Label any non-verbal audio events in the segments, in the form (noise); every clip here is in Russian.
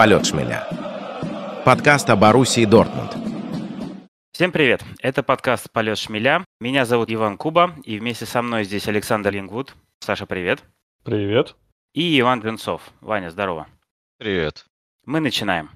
«Полет шмеля». Подкаст о Боруссии Дортмунд. Всем привет! Это подкаст «Полет шмеля». Меня зовут Иван Куба, и вместе со мной здесь Александр Лингвуд. Саша, привет. Привет. И Иван Гринцов. Ваня, здорово. Привет. Мы начинаем.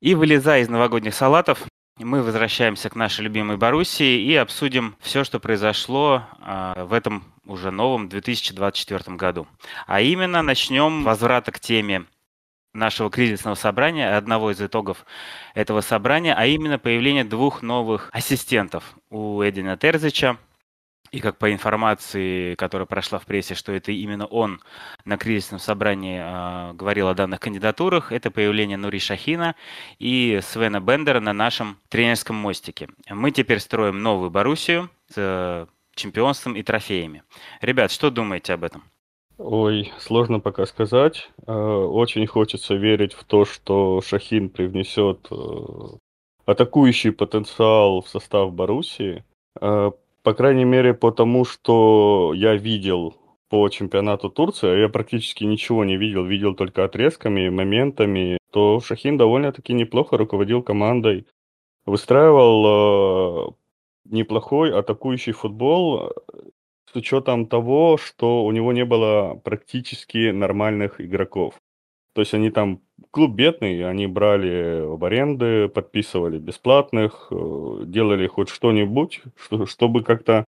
И вылезая из новогодних салатов, мы возвращаемся к нашей любимой Боруссии и обсудим все, что произошло э, в этом уже новом 2024 году. А именно начнем возврата к теме нашего кризисного собрания, одного из итогов этого собрания, а именно появление двух новых ассистентов у Эдина Терзича и как по информации, которая прошла в прессе, что это именно он на кризисном собрании э, говорил о данных кандидатурах, это появление Нури Шахина и Свена Бендера на нашем тренерском мостике. Мы теперь строим новую Боруссию с э, чемпионством и трофеями. Ребят, что думаете об этом? Ой, сложно пока сказать. Э, очень хочется верить в то, что Шахин привнесет э, атакующий потенциал в состав Боруссии. Э, по крайней мере, потому что я видел по чемпионату Турции, я практически ничего не видел, видел только отрезками, моментами, то Шахин довольно-таки неплохо руководил командой, выстраивал э, неплохой атакующий футбол с учетом того, что у него не было практически нормальных игроков. То есть они там, клуб бедный, они брали в аренды, подписывали бесплатных, э, делали хоть что-нибудь, чтобы как-то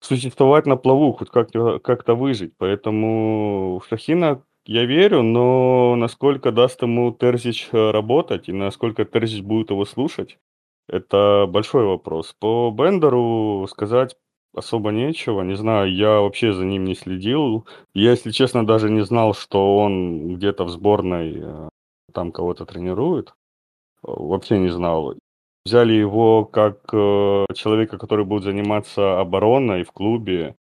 существовать на плаву, хоть как-то как выжить. Поэтому Шахина я верю, но насколько даст ему Терзич э, работать и насколько Терзич будет его слушать, это большой вопрос. По Бендеру сказать особо нечего. Не знаю, я вообще за ним не следил. Я, если честно, даже не знал, что он где-то в сборной э, там кого-то тренирует. Вообще не знал. Взяли его как э, человека, который будет заниматься обороной в клубе.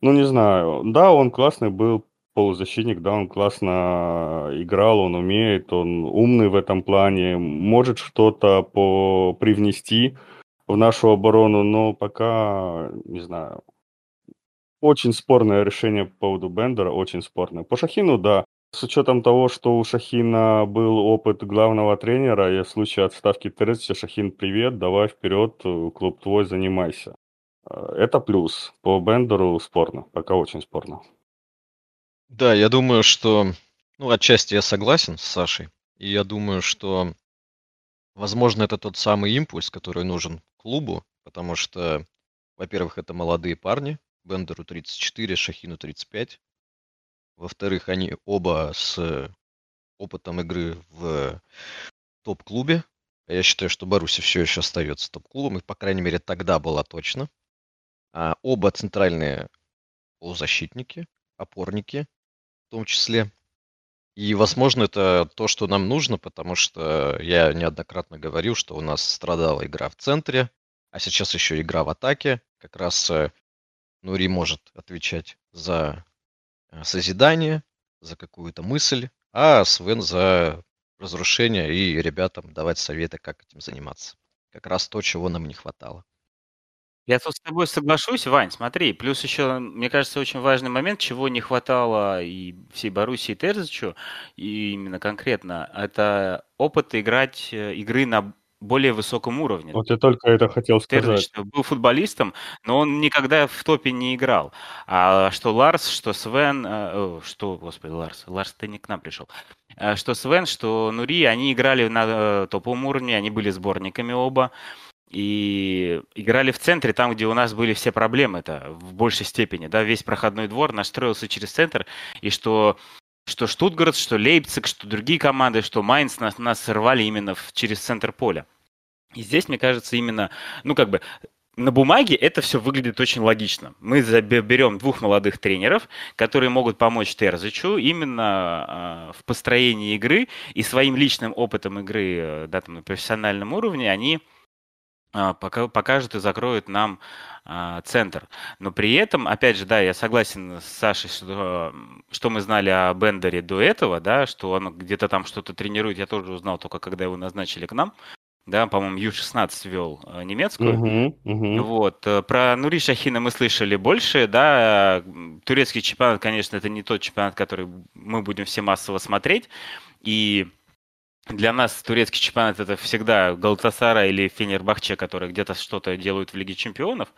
Ну, не знаю. Да, он классный был полузащитник, да, он классно играл, он умеет, он умный в этом плане, может что-то по привнести в нашу оборону, но пока, не знаю, очень спорное решение по поводу Бендера, очень спорное. По Шахину, да. С учетом того, что у Шахина был опыт главного тренера, и в случае отставки Терезиса, Шахин, привет, давай вперед, клуб твой, занимайся. Это плюс. По Бендеру спорно, пока очень спорно. Да, я думаю, что, ну, отчасти я согласен с Сашей. И я думаю, что, возможно, это тот самый импульс, который нужен клубу, потому что, во-первых, это молодые парни, Бендеру 34, Шахину 35. Во-вторых, они оба с опытом игры в топ-клубе. Я считаю, что Баруси все еще остается топ-клубом, и, по крайней мере, тогда была точно. А оба центральные полузащитники, опорники в том числе. И, возможно, это то, что нам нужно, потому что я неоднократно говорил, что у нас страдала игра в центре, а сейчас еще игра в атаке. Как раз э, Нури может отвечать за э, созидание, за какую-то мысль, а Свен за разрушение и ребятам давать советы, как этим заниматься. Как раз то, чего нам не хватало. Я тут с тобой соглашусь, Вань, смотри, плюс еще, мне кажется, очень важный момент, чего не хватало и всей Боруссии и Терзичу, и именно конкретно, это опыт играть э, игры на более высоком уровне. Вот я только это хотел сказать. Терзич был футболистом, но он никогда в топе не играл. А что Ларс, что Свен, э, что, господи, Ларс, Ларс, ты не к нам пришел. А что Свен, что Нури, они играли на э, топовом уровне, они были сборниками оба и играли в центре, там, где у нас были все проблемы, это в большей степени, да, весь проходной двор настроился через центр, и что что Штутгарт, что Лейпциг, что другие команды, что Майнц нас, нас сорвали именно в, через центр поля. И здесь, мне кажется, именно, ну, как бы, на бумаге это все выглядит очень логично. Мы берем двух молодых тренеров, которые могут помочь Терзичу именно э, в построении игры и своим личным опытом игры э, да, там, на профессиональном уровне они а, покажет и закроет нам а, центр. Но при этом, опять же, да, я согласен с Сашей, что, что мы знали о Бендере до этого, да, что он где-то там что-то тренирует, я тоже узнал только когда его назначили к нам да, по-моему, Ю-16 вел э, немецкую. Угу, угу. Вот. Э, про Нури Шахина мы слышали больше, да. Турецкий чемпионат, конечно, это не тот чемпионат, который мы будем все массово смотреть. И для нас турецкий чемпионат это всегда Галтасара или Фенербахче, которые где-то что-то делают в Лиге чемпионов.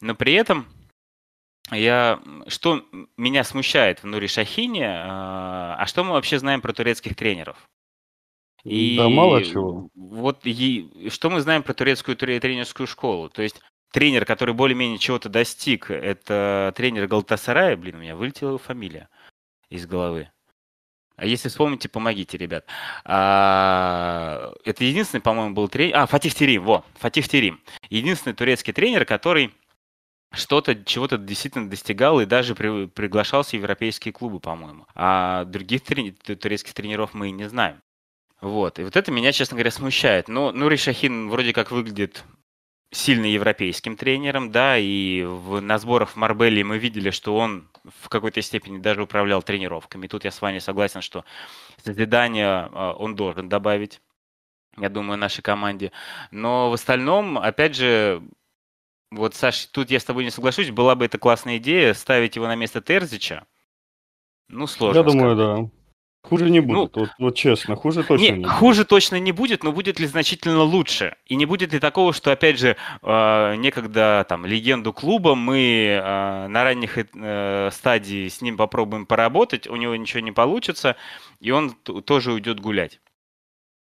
Но при этом я, что меня смущает в Нури Шахине, а, а что мы вообще знаем про турецких тренеров? И да мало чего. Вот и, что мы знаем про турецкую тренерскую школу? То есть тренер, который более-менее чего-то достиг, это тренер Галтасарая, блин, у меня вылетела его фамилия из головы. А если вспомните, помогите, ребят. А, это единственный, по-моему, был тренер... А, Фатих Терим, во, Фатих Терим. Единственный турецкий тренер, который что-то, чего-то действительно достигал и даже при, приглашался в европейские клубы, по-моему. А других трени, турецких тренеров мы не знаем. Вот. И вот это меня, честно говоря, смущает. Но Нури Шахин вроде как выглядит сильно европейским тренером, да, и в, на сборах в Марбелле мы видели, что он в какой-то степени даже управлял тренировками. Тут я с вами согласен, что созидание а, он должен добавить, я думаю, нашей команде. Но в остальном, опять же, вот, Саш, тут я с тобой не соглашусь, была бы это классная идея ставить его на место Терзича. Ну, сложно. Я думаю, да. Хуже не будет, ну, вот, вот честно, хуже точно не, не будет. Хуже точно не будет, но будет ли значительно лучше? И не будет ли такого, что, опять же, э, некогда там легенду клуба мы э, на ранних э, стадии с ним попробуем поработать, у него ничего не получится, и он тоже уйдет гулять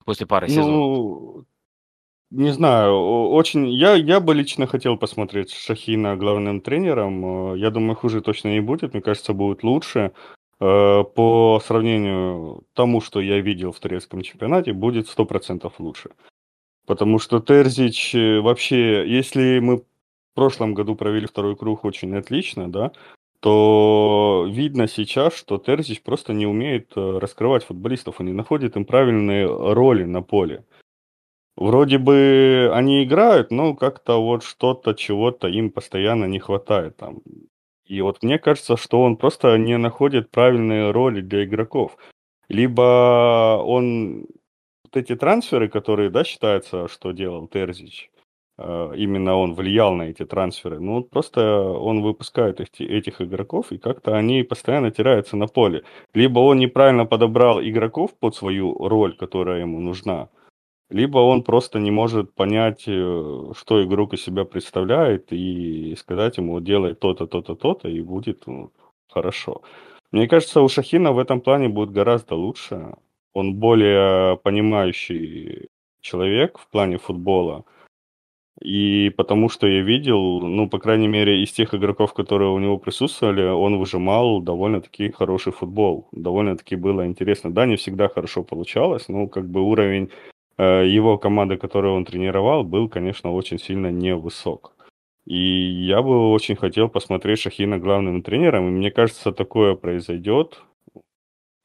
после пары сезонов? Ну, не знаю, очень... Я, я бы лично хотел посмотреть Шахина главным тренером. Э, я думаю, хуже точно не будет. Мне кажется, будет лучше. Э, по сравнению тому, что я видел в турецком чемпионате, будет 100% лучше. Потому что Терзич э, вообще, если мы в прошлом году провели второй круг очень отлично, да, то видно сейчас, что Терзич просто не умеет э, раскрывать футболистов, он не находит им правильные роли на поле. Вроде бы они играют, но как-то вот что-то, чего-то им постоянно не хватает. Там и вот мне кажется, что он просто не находит правильные роли для игроков. Либо он вот эти трансферы, которые, да, считается, что делал Терзич, э, именно он влиял на эти трансферы. Ну, просто он выпускает эти, этих игроков, и как-то они постоянно теряются на поле. Либо он неправильно подобрал игроков под свою роль, которая ему нужна, либо он просто не может понять, э, что игрок из себя представляет, и сказать ему, делай то-то, то-то, то-то, и будет ну, хорошо. Мне кажется, у Шахина в этом плане будет гораздо лучше. Он более понимающий человек в плане футбола. И потому что я видел, ну, по крайней мере, из тех игроков, которые у него присутствовали, он выжимал довольно-таки хороший футбол. Довольно-таки было интересно. Да, не всегда хорошо получалось, но как бы уровень его команда, которую он тренировал, был, конечно, очень сильно невысок. И я бы очень хотел посмотреть Шахина главным тренером, и мне кажется, такое произойдет в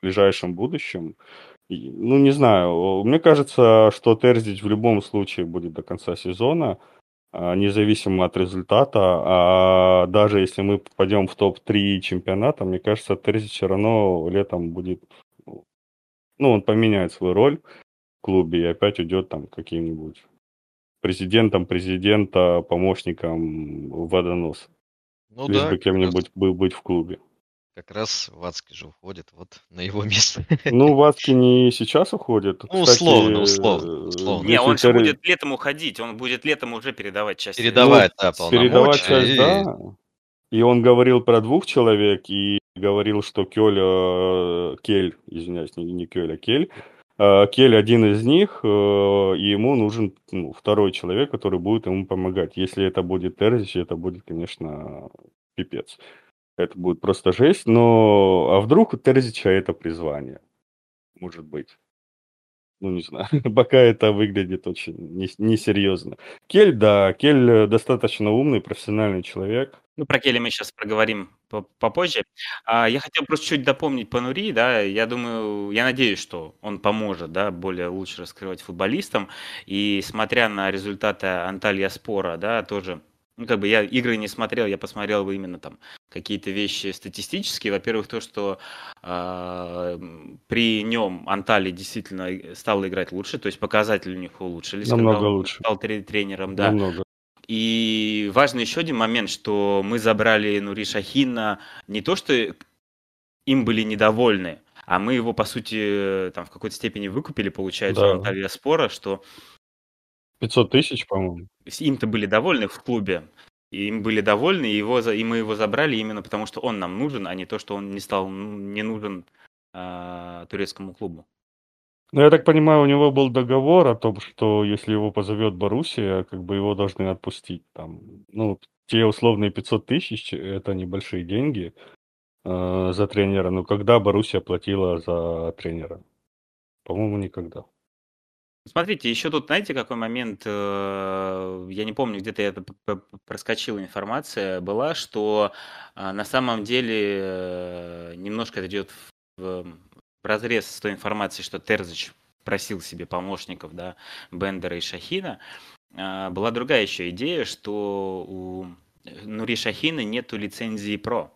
ближайшем будущем. Ну, не знаю, мне кажется, что Терзич в любом случае будет до конца сезона, а, независимо от результата, а даже если мы попадем в топ-3 чемпионата, мне кажется, Терзич все равно летом будет, ну, он поменяет свою роль, клубе и опять уйдет там каким-нибудь президентом президента, помощником водонос. Ну Лишь да, бы кем-нибудь был быть в клубе. Как раз Вацки же уходит вот на его (laughs) место. Ну, Вацки не сейчас уходит. Ну, Кстати, условно, условно. условно. Не, он же будет летом уходить, он будет летом уже передавать часть. Передавать, ну, да, полномочия. Передавать часть, и... да. И он говорил про двух человек, и говорил, что Кёля, Кель, извиняюсь, не, не Кёля, Кель, Э, Кель один из них, э, и ему нужен ну, второй человек, который будет ему помогать. Если это будет Терзич, это будет, конечно, пипец. Это будет просто жесть, но а вдруг у Терзича это призвание? Может быть. Ну, не знаю. (laughs) Пока это выглядит очень несерьезно. Кель, да, Кель достаточно умный, профессиональный человек. Ну, про Келли мы сейчас проговорим попозже. А, я хотел просто чуть дополнить по Нури, да, я думаю, я надеюсь, что он поможет, да, более лучше раскрывать футболистам, и смотря на результаты Анталья Спора, да, тоже ну, как бы я игры не смотрел, я посмотрел бы именно там какие-то вещи статистические. Во-первых, то, что э, при нем Антали действительно стал играть лучше, то есть показатели у них улучшились. Намного лучше. Стал тренером, да. Намного. И важный еще один момент, что мы забрали Нури Шахина не то, что им были недовольны, а мы его, по сути, там в какой-то степени выкупили, получается, да. у Анталия Спора, что 500 тысяч, по-моему. Им-то были довольны в клубе. И им были довольны, и, его, и мы его забрали именно потому, что он нам нужен, а не то, что он не стал не нужен э, турецкому клубу. Ну, я так понимаю, у него был договор о том, что если его позовет Боруссия, как бы его должны отпустить. Там, ну, те условные 500 тысяч – это небольшие деньги э, за тренера. Но когда Боруссия платила за тренера? По-моему, никогда. Смотрите, еще тут, знаете, какой момент, э, я не помню, где-то это проскочила информация, была, что э, на самом деле э, немножко это идет в разрез с той информацией, что Терзич просил себе помощников, да, Бендера и Шахина. Была другая еще идея, что у Нури Шахина нету лицензии про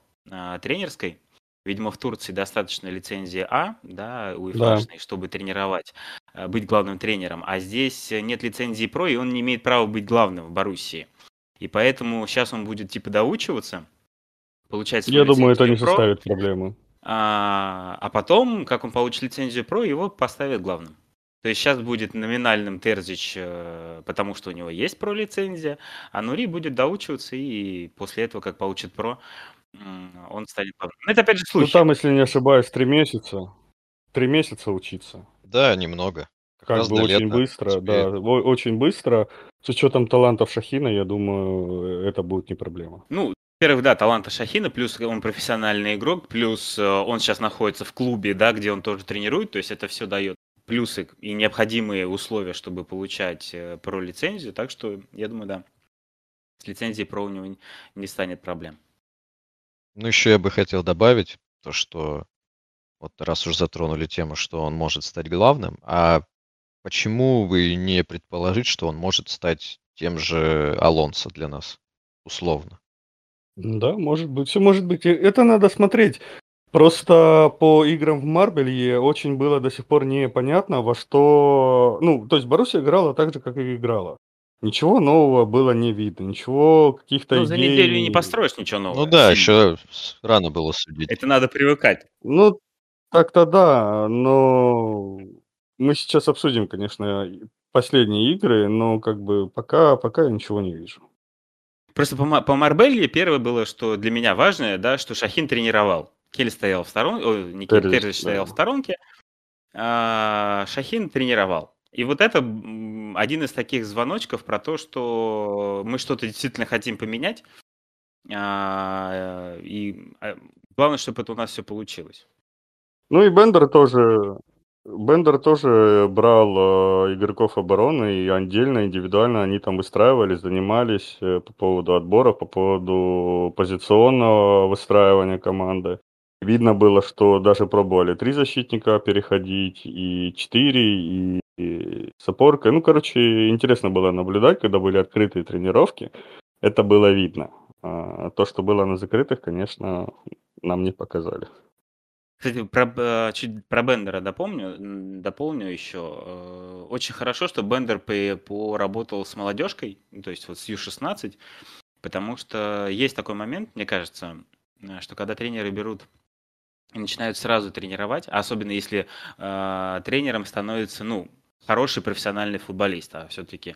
тренерской, Видимо, в Турции достаточно лицензии А, да, у да. чтобы тренировать, э, быть главным тренером. А здесь нет лицензии ПРО, и он не имеет права быть главным в Боруссии. И поэтому сейчас он будет типа доучиваться, получать Я думаю, это не составит проблемы. А, а потом, как он получит лицензию ПРО, его поставят главным. То есть сейчас будет номинальным Терзич, э, потому что у него есть про-лицензия, а Нури будет доучиваться и после этого, как получит про, он станет главным. Ну, это опять же Ну, там, если не ошибаюсь, три месяца. Три месяца учиться. Да, немного. Как, Как бы очень лета быстро, да, очень быстро. С учетом талантов Шахина, я думаю, это будет не проблема. Ну, во-первых, да, таланта Шахина, плюс он профессиональный игрок, плюс э, он сейчас находится в клубе, да, где он тоже тренирует, то есть это все дает плюсы и необходимые условия, чтобы получать э, про-лицензию, так что я думаю, да, с лицензией про у него не станет проблем. Ну, еще я бы хотел добавить то, что вот раз уж затронули тему, что он может стать главным, а почему вы не предположить, что он может стать тем же Алонсо для нас, условно? Да, может быть, все может быть. Это надо смотреть. Просто по играм в Марбелье очень было до сих пор непонятно, во что... Ну, то есть Боруссия играла так же, как и играла. Ничего нового было не видно, ничего каких-то Ну, за неделю не построишь ничего Ну нового. да, еще рано было судить. Это надо привыкать. Ну, так-то да, но мы сейчас обсудим, конечно, последние игры, но как бы пока, пока я ничего не вижу. Просто по, по Марбелье первое было, что для меня важное, да, что Шахин тренировал. Кель стоял в сторонке, не Кель, Терзич стоял в сторонке, а Шахин тренировал. И вот это один из таких звоночков про то, что мы что-то действительно хотим поменять. А, и а, главное, чтобы это у нас все получилось. Ну и Бендер тоже Бендер тоже брал э, игроков обороны, и отдельно, индивидуально они там выстраивались, занимались э, по поводу отбора, по поводу позиционного выстраивания команды. Видно было, что даже пробовали три защитника переходить, и четыре, и и с опоркой. Ну, короче, интересно было наблюдать, когда были открытые тренировки. Это было видно. А то, что было на закрытых, конечно, нам не показали. Кстати, про, э, чуть про Бендера допомню, дополню еще. Э, очень хорошо, что Бендер поработал с молодежкой, то есть вот с Ю-16, потому что есть такой момент, мне кажется, э, что когда тренеры берут и начинают сразу тренировать, особенно если э, тренером становится, ну, хороший профессиональный футболист, а все-таки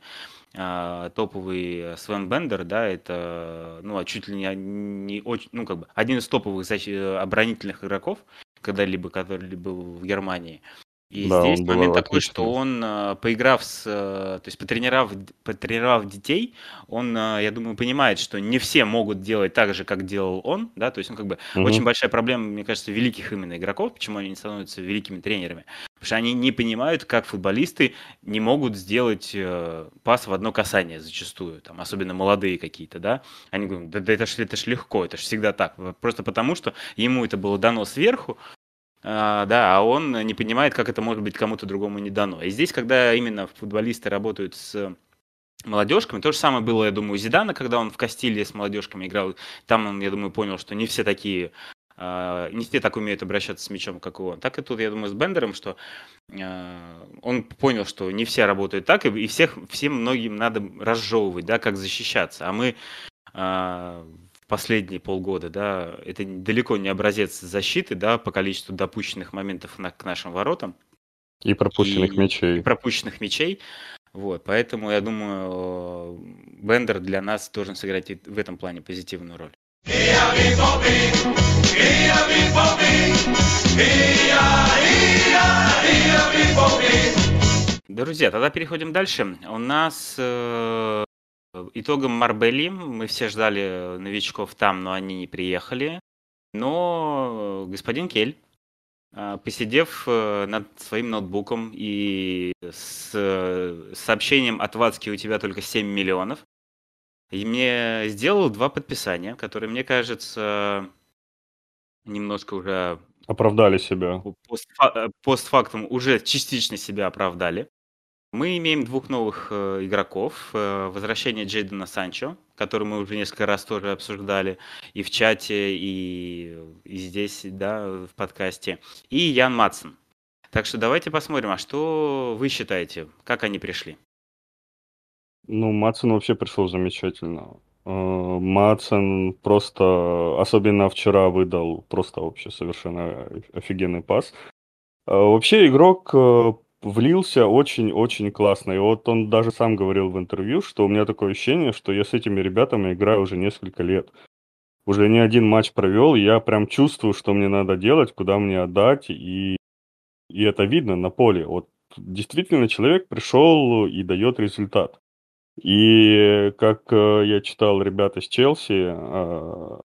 э, топовый Свен Бендер, да, это, ну, а чуть ли не, не очень, ну, как бы, один из топовых защ- оборонительных игроков, когда-либо, который был в Германии. И да, здесь момент такой, что он, э, поиграв с, э, то есть потренировав, потренировав детей, он, э, я думаю, понимает, что не все могут делать так же, как делал он, да, то есть, он как бы угу. очень большая проблема, мне кажется, великих именно игроков, почему они не становятся великими тренерами, потому что они не понимают, как футболисты не могут сделать пас в одно касание зачастую, там, особенно молодые какие-то, да, они говорят, да, да это ж, это ж легко, это ж всегда так, просто потому что ему это было дано сверху, а, да, а он не понимает, как это может быть кому-то другому не дано. И здесь, когда именно футболисты работают с молодежками. То же самое было, я думаю, у Зидана, когда он в Кастиле с молодежками играл. Там он, я думаю, понял, что не все такие Uh, не все так умеют обращаться с мячом, как и он. Так и тут, я думаю, с Бендером, что uh, он понял, что не все работают так, и, всех, всем многим надо разжевывать, да, как защищаться. А мы в последние полгода, да, это далеко не образец защиты, да, по количеству допущенных моментов на, к нашим воротам. И пропущенных и, мячей. И пропущенных мячей. Вот, поэтому я думаю, Бендер для нас должен сыграть в этом плане позитивную роль. Друзья, тогда переходим дальше. У нас э, итогом Марбели мы все ждали новичков там, но они не приехали. Но господин Кель а, посидев э, над своим ноутбуком и с э, сообщением от Вацки у тебя только 7 миллионов, и мне сделал два подписания, которые, мне кажется, немножко уже... Оправдали себя. Постфа- постфактум уже частично себя оправдали. Мы имеем двух новых э, игроков. Э, возвращение Джейдена Санчо, который мы уже несколько раз тоже обсуждали и в чате, и, и здесь, да, в подкасте. И Ян Матсон. Так что давайте посмотрим, а что вы считаете, как они пришли? Ну, Матсон вообще пришел замечательно. Э, Матсон просто, особенно вчера, выдал просто вообще совершенно офигенный пас. Э, вообще игрок э, влился очень-очень классно. И вот он даже сам говорил в интервью, что у меня такое ощущение, что я с этими ребятами играю уже несколько лет. Уже не один матч провел, и я прям чувствую, что мне надо делать, куда мне отдать, и, и это видно на поле. Вот действительно человек пришел и дает результат. И как э, я читал ребят из Челси, э,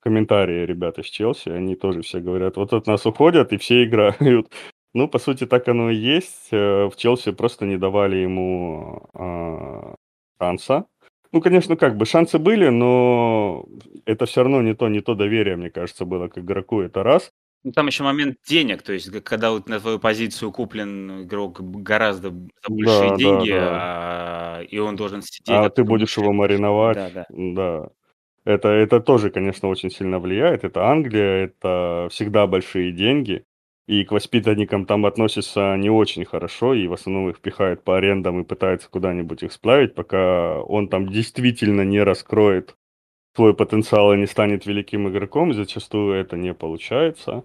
комментарии ребят из Челси, они тоже все говорят, вот от нас уходят и все играют. Ну, по сути, так оно и есть. Э, в Челси просто не давали ему э, шанса. Ну, конечно, как бы шансы были, но это все равно не то, не то доверие, мне кажется, было к игроку. Это раз. Ну, там еще момент денег, то есть, когда вот на твою позицию куплен игрок гораздо за большие да, деньги, да, да. А, и он должен сидеть. А ты будешь его мариновать. Да, да. да. Это, это тоже, конечно, очень сильно влияет. Это Англия, это всегда большие деньги и к воспитанникам там относятся не очень хорошо, и в основном их пихают по арендам и пытаются куда-нибудь их сплавить, пока он там действительно не раскроет свой потенциал и не станет великим игроком, зачастую это не получается.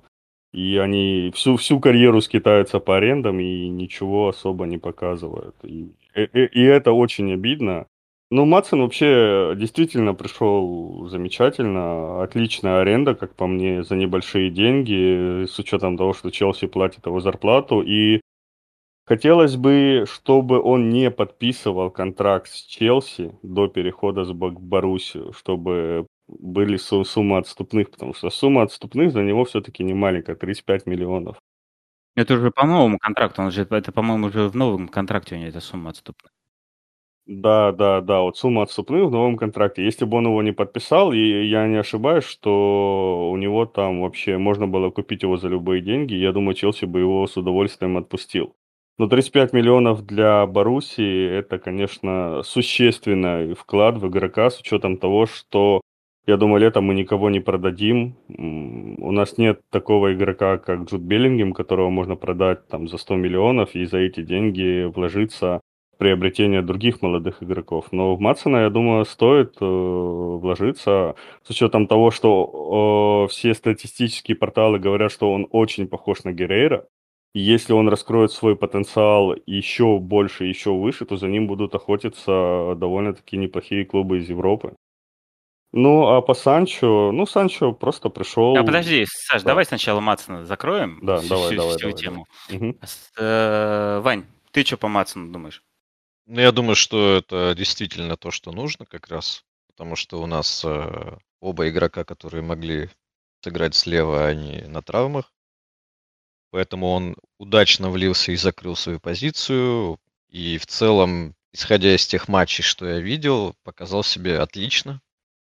И они всю, всю карьеру скитаются по арендам и ничего особо не показывают. И, и, и это очень обидно. Ну, Матсон вообще действительно пришел замечательно. Отличная аренда, как по мне, за небольшие деньги, с учетом того, что Челси платит его зарплату. И хотелось бы, чтобы он не подписывал контракт с Челси до перехода с Боруссию, чтобы были суммы отступных, потому что сумма отступных за него все-таки не маленькая, 35 миллионов. Это уже по новому контракту, он же, это, по-моему, уже в новом контракте у него эта сумма отступных. Да, да, да, вот сумма отступных в новом контракте. Если бы он его не подписал, и я не ошибаюсь, что у него там вообще можно было купить его за любые деньги, я думаю, Челси бы его с удовольствием отпустил. Но 35 миллионов для Боруссии – это, конечно, существенный вклад в игрока с учетом того, что, я думаю, летом мы никого не продадим. У нас нет такого игрока, как Джуд Беллингем, которого можно продать там за 100 миллионов и за эти деньги вложиться приобретения других молодых игроков. Но в Матсона, я думаю, стоит э, вложиться с учетом того, что э, все статистические порталы говорят, что он очень похож на Герейра. И если он раскроет свой потенциал еще больше, еще выше, то за ним будут охотиться довольно-таки неплохие клубы из Европы. Ну, а по Санчо, ну, Санчо просто пришел... А подожди, Саш, да. давай сначала Матсона закроем. Да, всю, давай, всю, давай, всю давай, тему. Давай. Угу. Э, Вань, ты что по Матсону думаешь? Ну, я думаю, что это действительно то, что нужно как раз, потому что у нас э, оба игрока, которые могли сыграть слева, они на травмах. Поэтому он удачно влился и закрыл свою позицию. И в целом, исходя из тех матчей, что я видел, показал себе отлично.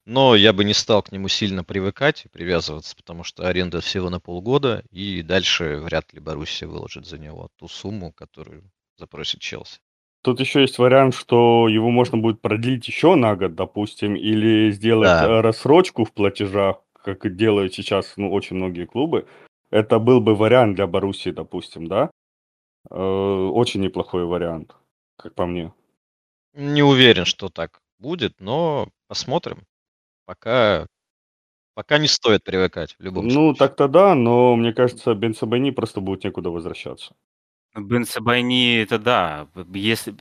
Но я бы не стал к нему сильно привыкать и привязываться, потому что аренда всего на полгода, и дальше вряд ли Боруссия выложит за него ту сумму, которую запросит Челси. Тут еще есть вариант, что его можно будет продлить еще на год, допустим, или сделать Да. э, рассрочку в платежах, как делают сейчас ну, очень многие клубы. Это был бы вариант для Боруссии, допустим, да? Э, Очень неплохой вариант, как по мне. Не уверен, что так будет, но посмотрим. Пока, пока не стоит привыкать в любом Ну, случае. так-то да, но мне кажется, Бенсабайни просто будет некуда возвращаться. Бен Сабайни, это да. Если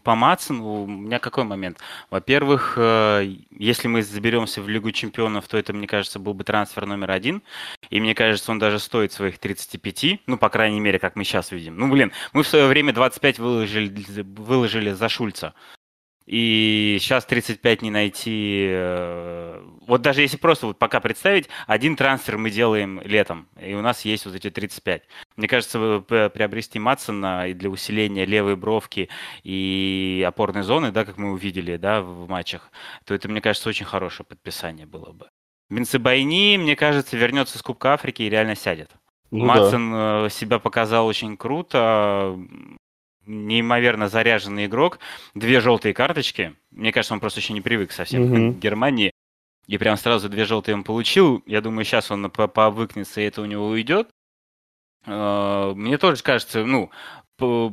по Матсону, у меня какой момент? Во-первых, э, если мы заберемся в Лигу чемпионов, то это, мне кажется, был бы трансфер номер один. И мне кажется, он даже стоит своих 35, ну, по крайней мере, как мы сейчас видим. Ну, блин, мы в свое время 25 выложили, выложили за Шульца. И сейчас 35 не найти. э, Вот даже если просто вот пока представить, один трансфер мы делаем летом, и у нас есть вот эти 35. Мне кажется, приобрести Матсона и для усиления левой бровки и опорной зоны, да, как мы увидели, да, в матчах, то это, мне кажется, очень хорошее подписание было бы. Бенцебайни, мне кажется, вернется с Кубка Африки и реально сядет. Ну да. Матсон э, себя показал очень круто, неимоверно заряженный игрок, две желтые карточки. Мне кажется, он просто еще не привык совсем Мгм. к Германии. И прям сразу две желтые он получил. Я думаю, сейчас он по- повыкнется, и это у него уйдет. Э, Мне тоже кажется, ну,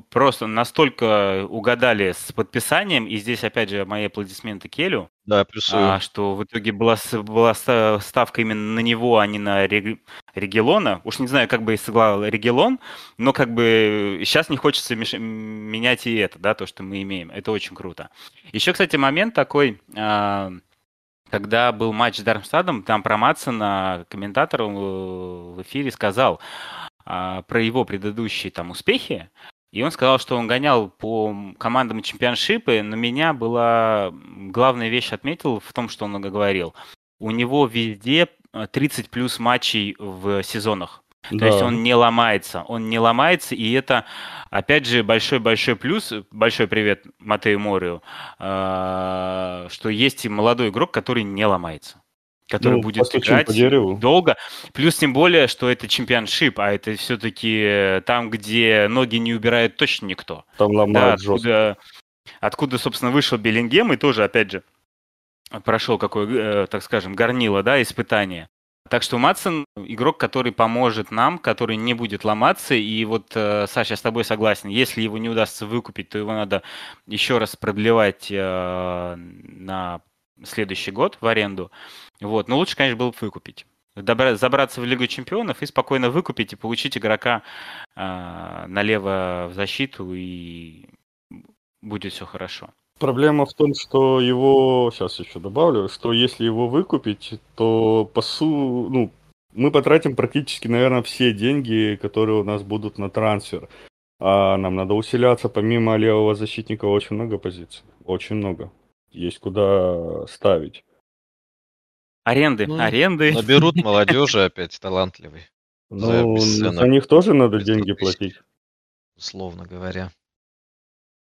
просто настолько угадали с подписанием, и здесь, опять же, мои аплодисменты Келю, Да, плюсую. а, что в итоге была, была ста- ставка именно на него, а не на Рег- Регелона. Уж не знаю, как бы и сыграл Регелон, но как бы сейчас не хочется меш- менять и это, да, то, что мы имеем. Это очень круто. Еще, кстати, момент такой, а, когда был матч с Дармстадом, там про Матсона комментатор э, в эфире сказал а, про его предыдущие там успехи, и он сказал, что он гонял по командам чемпионшипы, но меня была главная вещь отметил в том, что он говорил. У него везде э, 30 плюс матчей в сезонах. То Да. есть он не ломается, он не ломается, и это, опять же, большой-большой плюс, большой привет Матею Морию, э, что есть и молодой игрок, который не ломается, который Ну, будет играть по дереву. долго. Плюс тем более, что это чемпионшип, а это все-таки там, где ноги не убирает точно никто. Там Да, ломают жестко. откуда, откуда, собственно, вышел Беллингем и тоже, опять же, прошел какой, э, так скажем, горнило, да, испытание. Так что Матсон игрок, который поможет нам, который не будет ломаться. И вот, э, Саша, я с тобой согласен. Если его не удастся выкупить, то его надо еще раз продлевать э, на следующий год в аренду. Вот. Но лучше, конечно, было бы выкупить. Добра- забраться в Лигу чемпионов и спокойно выкупить и получить игрока э, налево в защиту, и будет все хорошо. Проблема в том, что его, сейчас еще добавлю, что если его выкупить, то по су, ну, мы потратим практически, наверное, все деньги, которые у нас будут на трансфер. А нам надо усиляться, помимо левого защитника, очень много позиций. Очень много. Есть куда ставить. Аренды, Ну, аренды. Наберут (laughs) молодежи опять талантливый, За Ну, за них тоже надо деньги платить. условно говоря.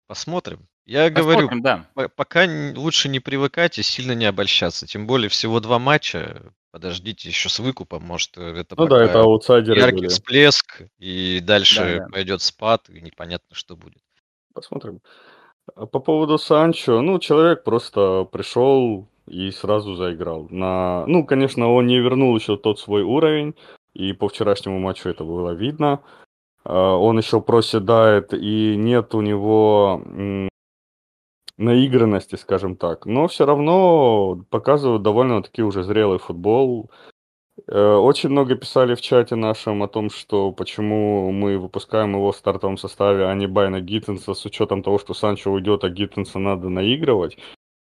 Посмотрим. Я говорю, Посмотрим, да. по- пока лучше не привыкать и сильно не обольщаться. Тем более всего два матча. Подождите еще с выкупом. Может, э, это Ну да, это аутсайдеры яркий были. всплеск, и дальше Да, да. пойдет спад, и непонятно, что будет. Посмотрим. По поводу Санчо, ну, человек просто пришел и сразу заиграл. На... Ну, конечно, он не вернул еще тот свой уровень, и по вчерашнему матчу это было видно. А, Он еще проседает, и нет у него наигранности, скажем так. Но все равно показывают довольно-таки уже зрелый футбол. Э, Очень много писали в чате нашем о том, что почему мы выпускаем его в стартовом составе, а не Байна Гиттенса, с учетом того, что Санчо уйдет, а Гиттенса надо наигрывать.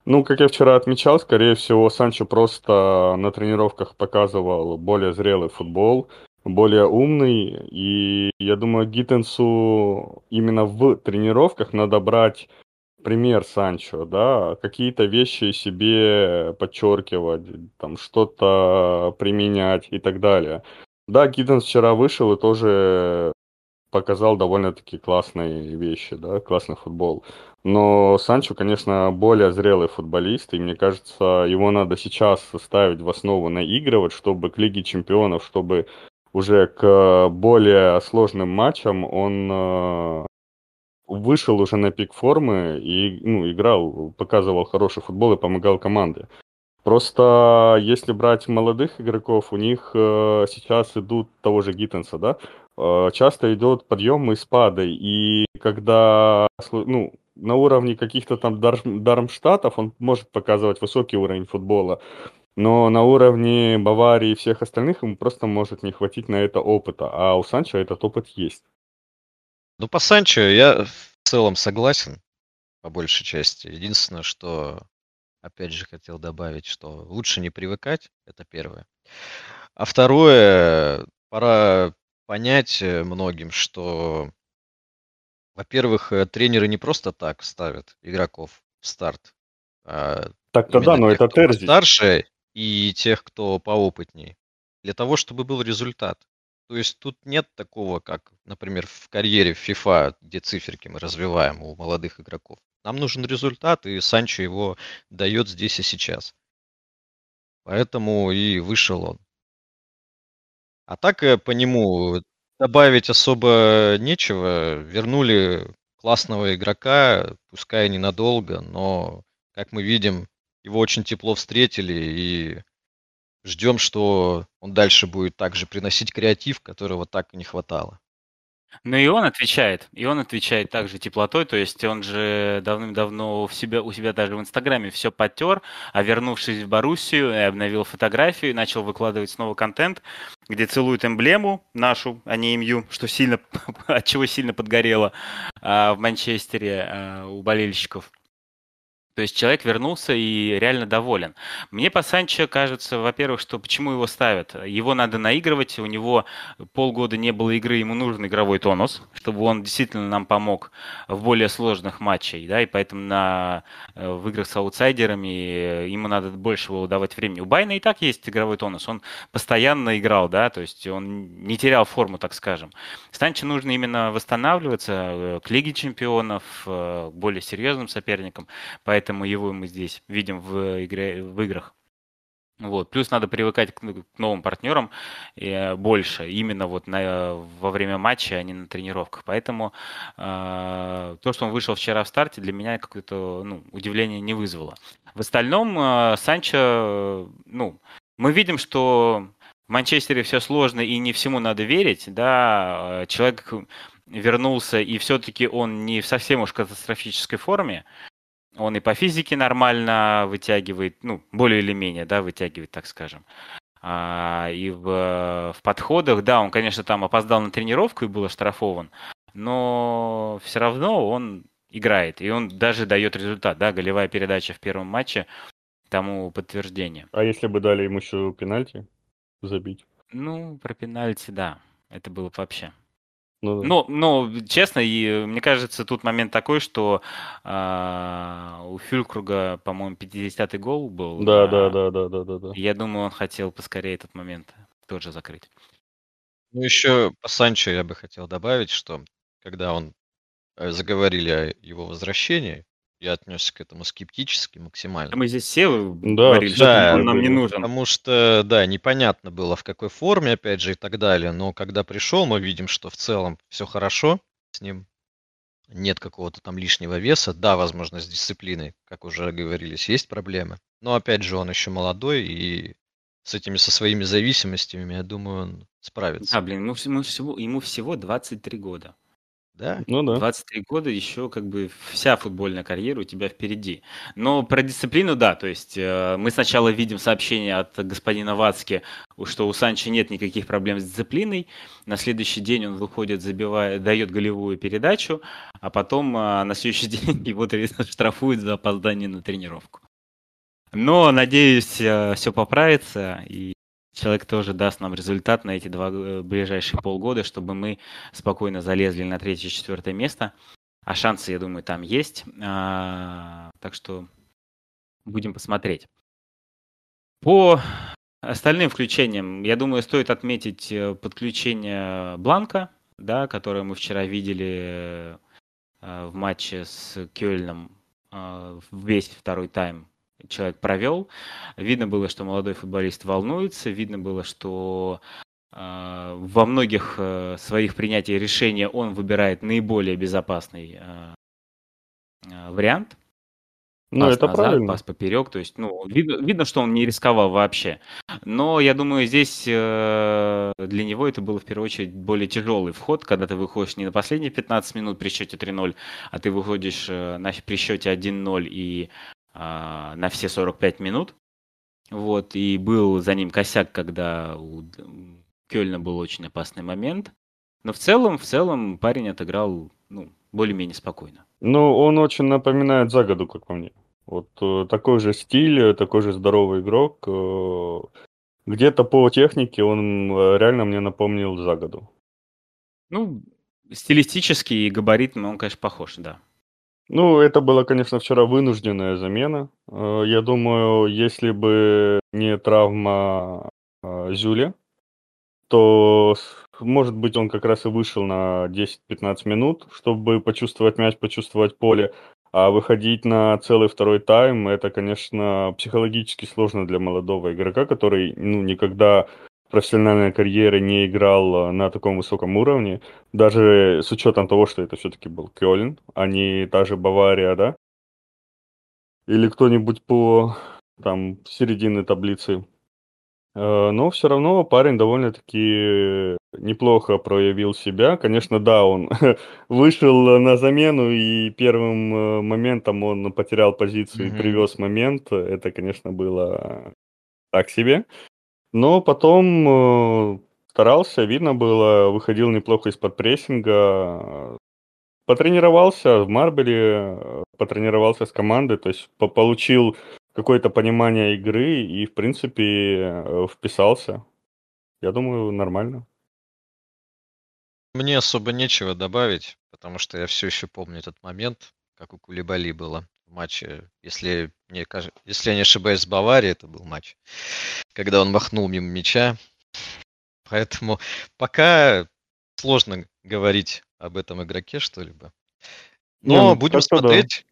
Ну, как я вчера отмечал, скорее всего, Санчо просто на тренировках показывал более зрелый футбол, более умный, и я думаю, Гиттенсу именно в тренировках надо брать пример Санчо, да, какие-то вещи себе подчеркивать, там что-то применять и так далее. Да, Гиттенс вчера вышел и тоже показал довольно-таки классные вещи, да, классный футбол. Но Санчо, конечно, более зрелый футболист, и мне кажется, его надо сейчас ставить в основу наигрывать, чтобы к Лиге Чемпионов, чтобы уже к более сложным матчам он э, вышел уже на пик формы и ну, играл, показывал хороший футбол и помогал команде. Просто если брать молодых игроков, у них э, сейчас идут того же Гиттенса, да, э, часто идет подъем и спады. И когда ну, на уровне каких-то там дар, Дармштатов он может показывать высокий уровень футбола, но на уровне Баварии и всех остальных ему просто может не хватить на это опыта. А у Санчо этот опыт есть. Ну, по Санчо я в целом согласен, по большей части. Единственное, что опять же хотел добавить, что лучше не привыкать, это первое. А второе, пора понять э, многим, что, во-первых, э, тренеры не просто так ставят игроков в старт. А Так-то да, но это Терзи. Старше и тех, кто поопытней. Для того, чтобы был результат. То есть тут нет такого, как, например, в карьере в FIFA, где циферки мы развиваем у молодых игроков. Нам нужен результат, и Санчо его дает здесь и сейчас. Поэтому и вышел он. А так э, по нему добавить особо нечего. Вернули классного игрока, пускай ненадолго, но, как мы видим, его очень тепло встретили, и ждем, что он дальше будет также приносить креатив, которого так и не хватало. Ну и он отвечает, и он отвечает также теплотой, то есть он же давным-давно в себя, у себя даже в Инстаграме все потер, а вернувшись в Боруссию, и обновил фотографию, начал выкладывать снова контент, где целует эмблему нашу, а не имью, что сильно, (laughs) от чего сильно подгорело а, в Манчестере а, у болельщиков. То есть человек вернулся и реально доволен. Мне по Санчо кажется, во-первых, что почему его ставят? Его надо наигрывать, у него полгода не было игры, ему нужен игровой тонус, чтобы он действительно нам помог в более сложных матчах, да, и поэтому на, э, в играх с аутсайдерами ему надо больше его давать времени. У Байна и так есть игровой тонус, он постоянно играл, да, то есть он не терял форму, так скажем. Санчо нужно именно восстанавливаться э, к Лиге чемпионов, э, к более серьезным соперникам, поэтому поэтому его мы здесь видим в, игре, в играх. Вот. Плюс надо привыкать к, к новым партнерам э, больше, именно вот на, во время матча, а не на тренировках. Поэтому э, то, что он вышел вчера в старте, для меня какое-то ну, удивление не вызвало. В остальном э, Санчо, ну, мы видим, что в Манчестере все сложно и не всему надо верить, да, человек вернулся, и все-таки он не в совсем уж катастрофической форме, он и по физике нормально вытягивает, ну, более или менее, да, вытягивает, так скажем. А, и в, в подходах, да, он, конечно, там опоздал на тренировку и был оштрафован, но все равно он играет, и он даже дает результат, да, голевая передача в первом матче тому подтверждение. А если бы дали ему еще пенальти забить? Ну, про пенальти, да, это было бы вообще. Ну. Ну, ну, честно, и мне кажется, тут момент такой, что а, у Фюлькруга, по-моему, 50-й гол был. Да, да, да, да, да, да, да. Я думаю, он хотел поскорее этот момент тоже закрыть. Ну, еще по Санчо я бы хотел добавить, что когда он э, заговорили о его возвращении, я отнесся к этому скептически максимально. Мы здесь все да, говорили, что он нам не нужен. Потому что, да, непонятно было, в какой форме, опять же, и так далее. Но когда пришел, мы видим, что в целом все хорошо с ним. Нет какого-то там лишнего веса. Да, возможно, с дисциплиной, как уже говорились, есть проблемы. Но, опять же, он еще молодой, и с этими, со своими зависимостями, я думаю, он справится. Да, блин, ему, всего, ему всего 23 года. Да? Ну да. 23 года еще как бы вся футбольная карьера у тебя впереди. Но про дисциплину, да, то есть э, мы сначала видим сообщение от господина Вацки, что у Санчо нет никаких проблем с дисциплиной. На следующий день он выходит, забивает, дает голевую передачу, а потом э, на следующий (laughs) день его штрафуют за опоздание на тренировку. Но, надеюсь, э, все поправится, и человек тоже даст нам результат на эти два э, ближайшие полгода, чтобы мы спокойно залезли на третье-четвертое место. А шансы, я думаю, там есть. А, так что будем посмотреть. По остальным включениям, я думаю, стоит отметить э, подключение Бланка, да, которое мы вчера видели э, в матче с Кёльном весь второй тайм человек провел. Видно было, что молодой футболист волнуется, видно было, что э, во многих э, своих принятий решения он выбирает наиболее безопасный э, вариант. Ну, Пас это назад, правильно. пас поперек. То есть, ну, видно, видно, что он не рисковал вообще. Но я думаю, здесь э, для него это было в первую очередь более тяжелый вход, когда ты выходишь не на последние 15 минут при счете 3-0, а ты выходишь э, на, при счете 1-0 и на все 45 минут. Вот, и был за ним косяк, когда у Кёльна был очень опасный момент. Но в целом, в целом парень отыграл, ну, более-менее спокойно. Ну, он очень напоминает Загаду, как по мне. Вот э, такой же стиль, э, такой же здоровый игрок. э, Где-то по технике он реально мне напомнил Загаду. Ну, стилистически и габаритно он, конечно, похож, да. Ну, это была, конечно, вчера вынужденная замена. Э, Я думаю, если бы не травма э, Зюля, то, может быть, он как раз и вышел на 10-15 минут, чтобы почувствовать мяч, почувствовать поле. А выходить на целый второй тайм, это, конечно, психологически сложно для молодого игрока, который ну, никогда профессиональной карьере не играл на таком высоком уровне. Даже с учетом того, что это все-таки был Кёльн, а не та же Бавария, да? Или кто-нибудь по там середины таблицы. Э, Но все равно парень довольно-таки неплохо проявил себя. Конечно, да, он (laughs) вышел на замену, и первым э, моментом он потерял позицию и Мгм. привез момент. Это, конечно, было так себе. Но потом э, старался, видно было, выходил неплохо из-под прессинга. Потренировался в Марбеле, потренировался с командой, то есть по- получил какое-то понимание игры и, в принципе, э, вписался. Я думаю, нормально. Мне особо нечего добавить, потому что я все еще помню этот момент, как у Кулибали было матче. Если, мне кажется, если я не ошибаюсь, с Баварией это был матч, когда он махнул мимо мяча. Поэтому пока сложно говорить об этом игроке что-либо. Не, Но ну, будем как-то да. смотреть,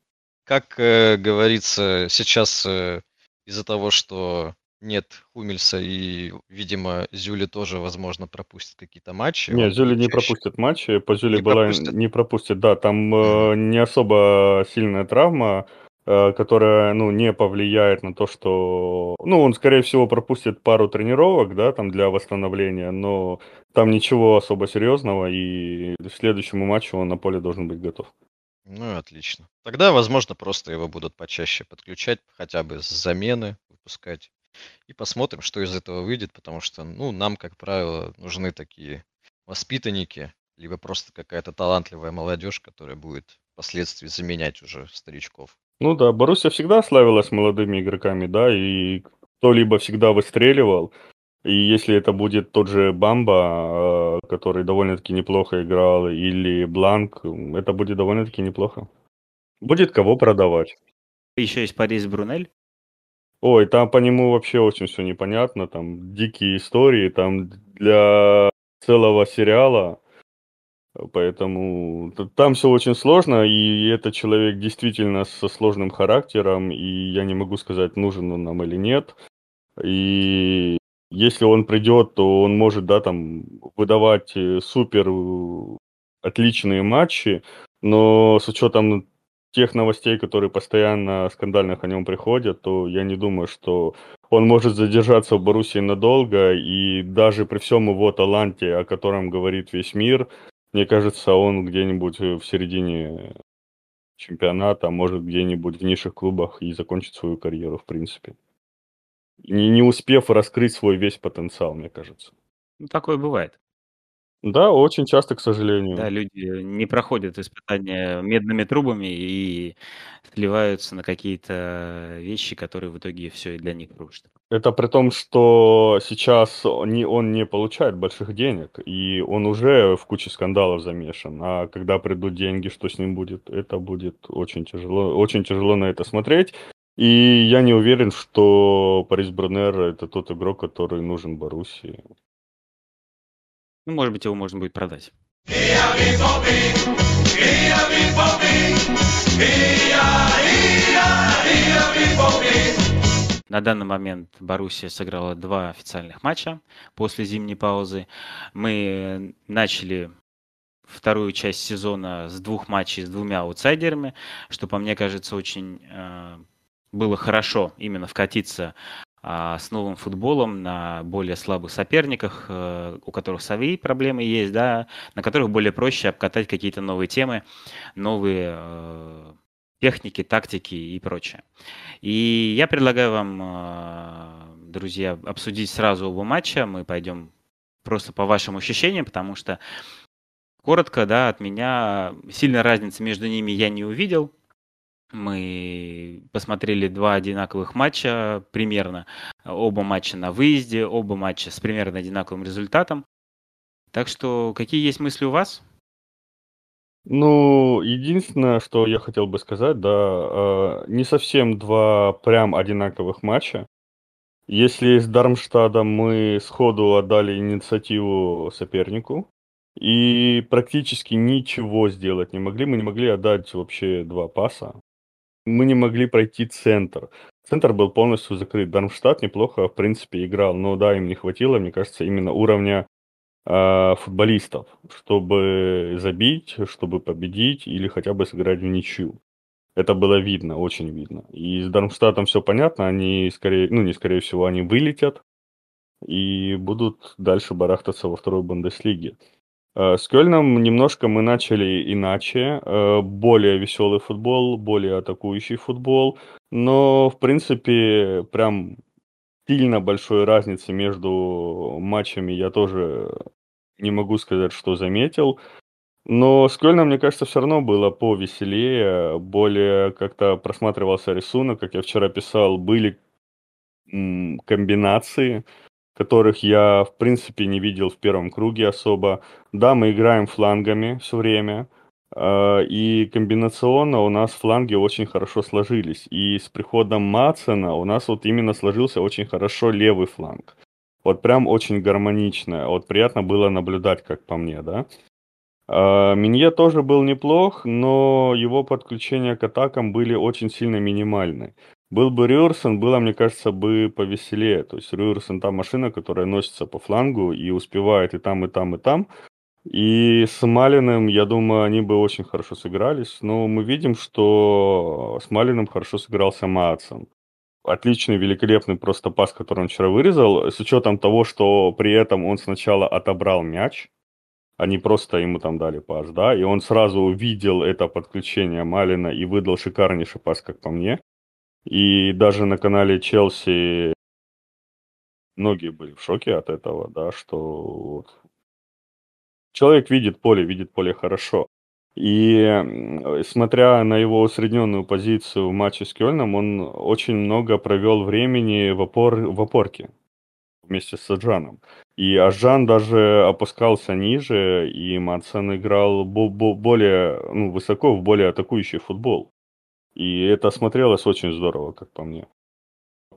как э, говорится, сейчас э, из-за того, что нет Хумельса и, видимо, Зюли тоже, возможно, пропустит какие-то матчи. Не, Зюли будет не чаще. пропустит матчи. По Зюли Не была пропустит? не пропустит, да. Там э, не особо сильная травма, э, которая, ну, не повлияет на то, что... Ну, он, скорее всего, пропустит пару тренировок, да, там для восстановления, но там ничего особо серьезного, и к следующему матчу он на поле должен быть готов. Ну отлично. Тогда, возможно, просто его будут почаще подключать, хотя бы с замены выпускать. И посмотрим, что из этого выйдет, потому что, ну, нам, как правило, нужны такие воспитанники, либо просто какая-то талантливая молодежь, которая будет впоследствии заменять уже старичков. Ну да, Боруссия всегда славилась молодыми игроками, да, и кто-либо всегда выстреливал. И если это будет тот же Бамба, э, который довольно-таки неплохо играл, или Бланк, это будет довольно-таки неплохо. Будет кого продавать. Еще есть Парис Брунель. Ой, там по нему вообще очень все непонятно, там дикие истории, там для целого сериала, поэтому там все очень сложно, и этот человек действительно со сложным характером, и я не могу сказать, нужен он нам или нет. И если он придет, то он может, да, там выдавать э, супер э, отличные матчи, но с учетом тех новостей, которые постоянно скандальных о нем приходят, то я не думаю, что он может задержаться в Боруссии надолго, и даже при всем его таланте, о котором говорит весь мир, мне кажется, он где-нибудь э, в середине чемпионата, может где-нибудь в низших клубах и закончит свою карьеру, в принципе. Не, не успев раскрыть свой весь потенциал, мне кажется. Ну, такое бывает. Да, очень часто, к сожалению. Да, люди не проходят испытания медными трубами и сливаются на какие-то вещи, которые в итоге все для них рушат. Это при том, что сейчас он не, он не получает больших денег, и он уже в куче скандалов замешан. А когда придут деньги, что с ним будет? Это будет очень тяжело, очень тяжело на это смотреть. И я не уверен, что Парис Брунер это тот игрок, который нужен Боруссии. Ну, может быть, его можно будет продать. На данный момент Боруссия сыграла два официальных матча после зимней паузы. Мы начали вторую часть сезона с двух матчей с двумя аутсайдерами, что, по мне кажется, очень э, было хорошо именно вкатиться э, с новым футболом на более слабых соперниках, э, у которых свои проблемы есть, да, на которых более проще обкатать какие-то новые темы, новые э, техники, тактики и прочее. И я предлагаю вам, э, друзья, обсудить сразу оба матча. Мы пойдем просто по вашим ощущениям, потому что Коротко, да, от меня сильной разницы между ними я не увидел. Мы посмотрели два одинаковых матча примерно. Оба матча на выезде, оба матча с примерно одинаковым результатом. Так что какие есть мысли у вас? Ну, единственное, что я хотел бы сказать, да, э, не совсем два прям одинаковых матча. Если с Дармштадом мы сходу отдали инициативу сопернику, и практически ничего сделать не могли. Мы не могли отдать вообще два паса. Мы не могли пройти центр. Центр был полностью закрыт. Дармштадт неплохо, в принципе, играл. Но да, им не хватило, мне кажется, именно уровня э, футболистов, чтобы забить, чтобы победить или хотя бы сыграть в ничью. Это было видно, очень видно. И с Дармштадтом все понятно, они скорее, ну не скорее всего, они вылетят и будут дальше барахтаться во второй Бундеслиге. Э, с Кёльном немножко мы начали иначе, э, более веселый футбол, более атакующий футбол, но, в принципе, прям сильно большой разницы между матчами я тоже не могу сказать, что заметил. Но с Кёльном, мне кажется, все равно было повеселее, более как-то просматривался рисунок, как я вчера писал, были комбинации, которых я, в принципе, не видел в первом круге особо. Да, мы играем флангами все время, э, и комбинационно у нас фланги очень хорошо сложились. И с приходом Мацена у нас вот именно сложился очень хорошо левый фланг. Вот прям очень гармонично. Вот приятно было наблюдать, как по мне, да. Э, Минье тоже был неплох, но его подключения к атакам были очень сильно минимальны. Был бы Рюрсон, было, мне кажется, бы повеселее. То есть Рюрсон та машина, которая носится по флангу и успевает и там, и там, и там. И с Малиным, я думаю, они бы очень хорошо сыгрались. Но мы видим, что с Малиным хорошо сыгрался Маатсон. Отличный, великолепный просто пас, который он вчера вырезал. С учетом того, что при этом он сначала отобрал мяч, они просто ему там дали пас, да, и он сразу увидел это подключение Малина и выдал шикарнейший пас, как по мне. И даже на канале Челси многие были в шоке от этого, да, что человек видит поле, видит поле хорошо. И смотря на его усредненную позицию в матче с Кёльном, он очень много провел времени в, опор, в опорке вместе с Саджаном. И Ажан даже опускался ниже, и Матсон играл более ну, высоко в более атакующий футбол. И это смотрелось очень здорово, как по мне.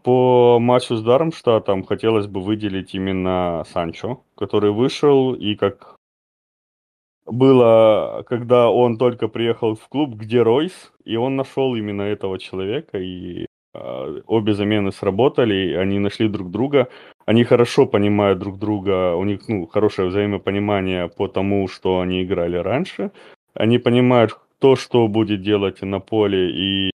По матчу с Дармштадтом хотелось бы выделить именно Санчо, который вышел и как было, когда он только приехал в клуб, где Ройс, и он нашел именно этого человека, и э, обе замены сработали, они нашли друг друга, они хорошо понимают друг друга, у них ну, хорошее взаимопонимание по тому, что они играли раньше, они понимают, то, что будет делать на поле, и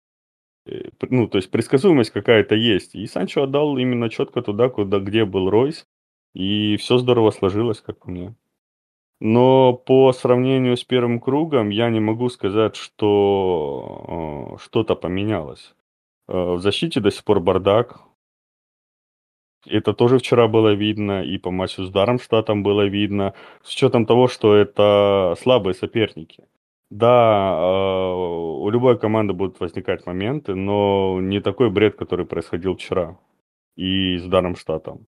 э, ну, то есть предсказуемость какая-то есть. И Санчо отдал именно четко туда, куда, где был Ройс, и все здорово сложилось, как по мне. Но по сравнению с первым кругом я не могу сказать, что э, что-то поменялось. Э, в защите до сих пор бардак. Это тоже вчера было видно, и по матчу с Дармштадтом было видно, с учетом того, что это слабые соперники. Да, э, у любой команды будут возникать моменты, но не такой бред, который происходил вчера и с Дармштадтом.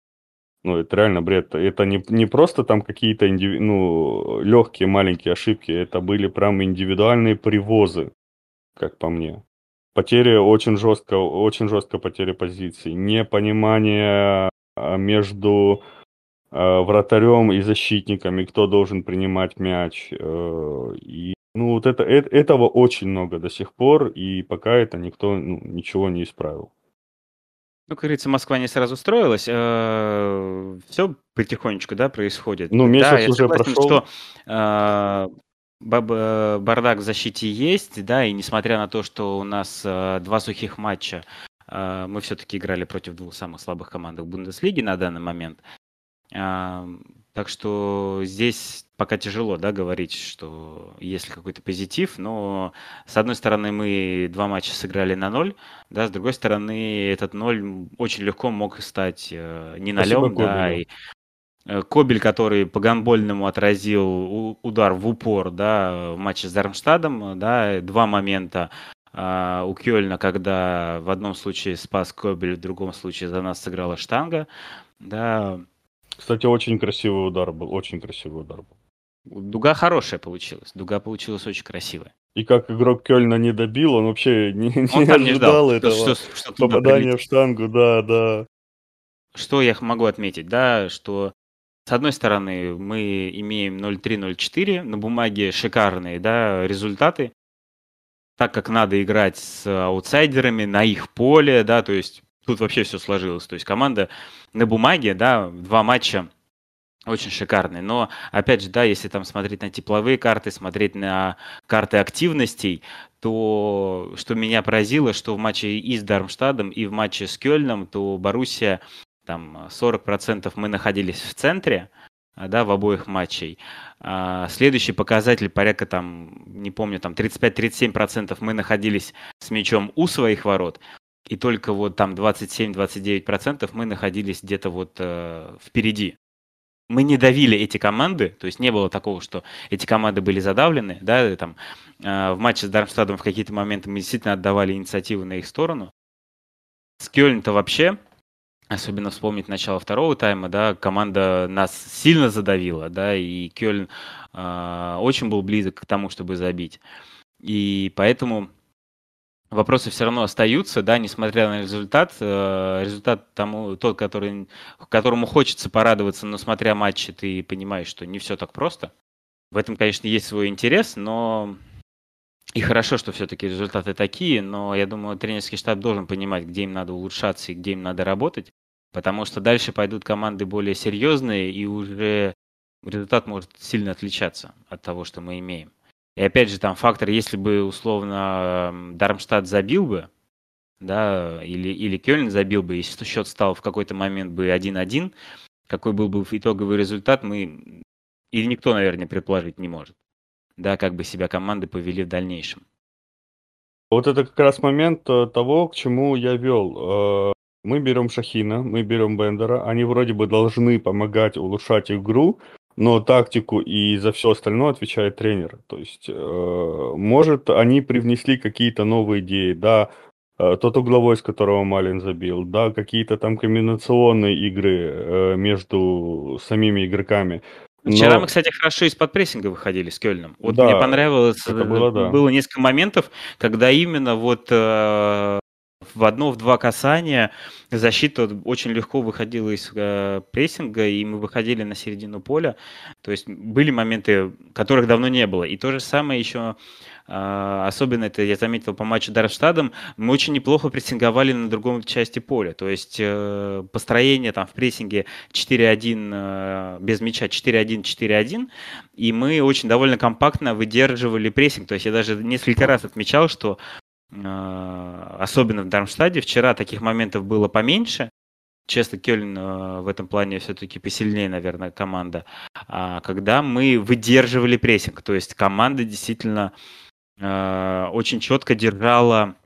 Ну, это реально бред. Это не, не просто там какие-то индиви... ну, легкие маленькие ошибки, это были прям индивидуальные привозы, как по мне. Потеря очень жестко, очень жестко потеря позиций. Непонимание а, между э, вратарем и защитниками, кто должен принимать мяч. Э, и ну, вот это, это, этого очень много до сих пор, и пока это никто ну, ничего не исправил. Ну, как говорится, Москва не сразу строилась. Все потихонечку, да, происходит. Ну, Да, месяц я уже согласен, прошел. что э, э, бардак в защите есть, да, и несмотря на то, что у нас э, два сухих матча, э, мы все-таки играли против двух самых слабых команд в Бундеслиге на данный момент. А, Так что здесь пока тяжело, да, говорить, что есть ли какой-то позитив, но с одной стороны мы два матча сыграли на ноль, да, с другой стороны этот ноль очень легко мог стать э, не Спасибо нолем, да, и э, Кобель, который по гандбольному отразил удар в упор, да, в матче с Дармштадом, да, два момента а, у Кёльна, когда в одном случае спас Кобель, в другом случае за нас сыграла штанга, да, Кстати, очень красивый удар был, очень красивый удар был. дуга хорошая получилась, дуга получилась очень красивая. И как игрок Кёльна не добил, он вообще не, Он не не ждал, ожидал что, этого что- что туда попадания в штангу, да, да. Что я могу отметить, да, что с одной стороны мы имеем 0-3-0-4, на бумаге шикарные, да, результаты, так как надо играть с аутсайдерами на их поле, да, то есть тут вообще все сложилось, то есть команда на бумаге, да, два матча очень шикарные, но опять же, да, если там смотреть на тепловые карты, смотреть на карты активностей, то что меня поразило, что в матче и с Дармштадом, и в матче с Кёльном, то Боруссия там 40% мы находились в центре, а, да, в обоих матчей. А, Следующий показатель порядка там, не помню, там 35-37% мы находились с мячом у своих ворот, и только вот там 27-29% мы находились где-то вот э, впереди. Мы не давили эти команды, то есть не было такого, что эти команды были задавлены, да, там э, в матче с Дармштадтом в какие-то моменты мы действительно отдавали инициативу на их сторону. С Кёльн-то вообще, особенно вспомнить начало второго тайма, да, команда нас сильно задавила, да, и Кёльн э, очень был близок к тому, чтобы забить. И поэтому вопросы все равно остаются, да, несмотря на результат. Э, Результат тому, тот, который, которому хочется порадоваться, но смотря матчи, ты понимаешь, что не все так просто. В этом, конечно, есть свой интерес, но и хорошо, что все-таки результаты такие, но я думаю, тренерский штаб должен понимать, где им надо улучшаться и где им надо работать, потому что дальше пойдут команды более серьезные, и уже результат может сильно отличаться от того, что мы имеем. И опять же, там фактор, если бы условно Дармштадт забил бы, да, или, или Кёльн забил бы, если (laughs) счет стал в какой-то момент бы 1-1, какой был бы итоговый результат, мы или никто, наверное, предположить не может. Да, как бы себя команды повели в дальнейшем. Вот это как раз момент э, того, к чему я вел. Э, Мы берем Шахина, мы берем Бендера, они вроде бы должны помогать улучшать игру, но тактику и за все остальное отвечает тренер. То есть, э, может, они привнесли какие-то новые идеи, да, э, тот угловой, с которого Малин забил, да, какие-то там комбинационные игры э, между самими игроками. Вчера Но- мы, кстати, хорошо из-под прессинга выходили с Кёльном. Вот Да, мне понравилось, это э, было, да. было несколько моментов, когда именно вот э, в одно, в два касания защита очень легко выходила из э, прессинга, и мы выходили на середину поля. То есть были моменты, которых давно не было. И то же самое еще, э, особенно это я заметил по матчу с Дармштадтом, мы очень неплохо прессинговали на другом части поля. То есть э, построение там в прессинге 4-1 э, без мяча 4-1, 4-1, и мы очень довольно компактно выдерживали прессинг. То есть я даже несколько раз отмечал, что особенно в Дармштаде вчера таких моментов было поменьше. Честно, Кёльн э, в этом плане все-таки посильнее, наверное, команда. А, когда мы выдерживали прессинг, то есть команда действительно очень четко держала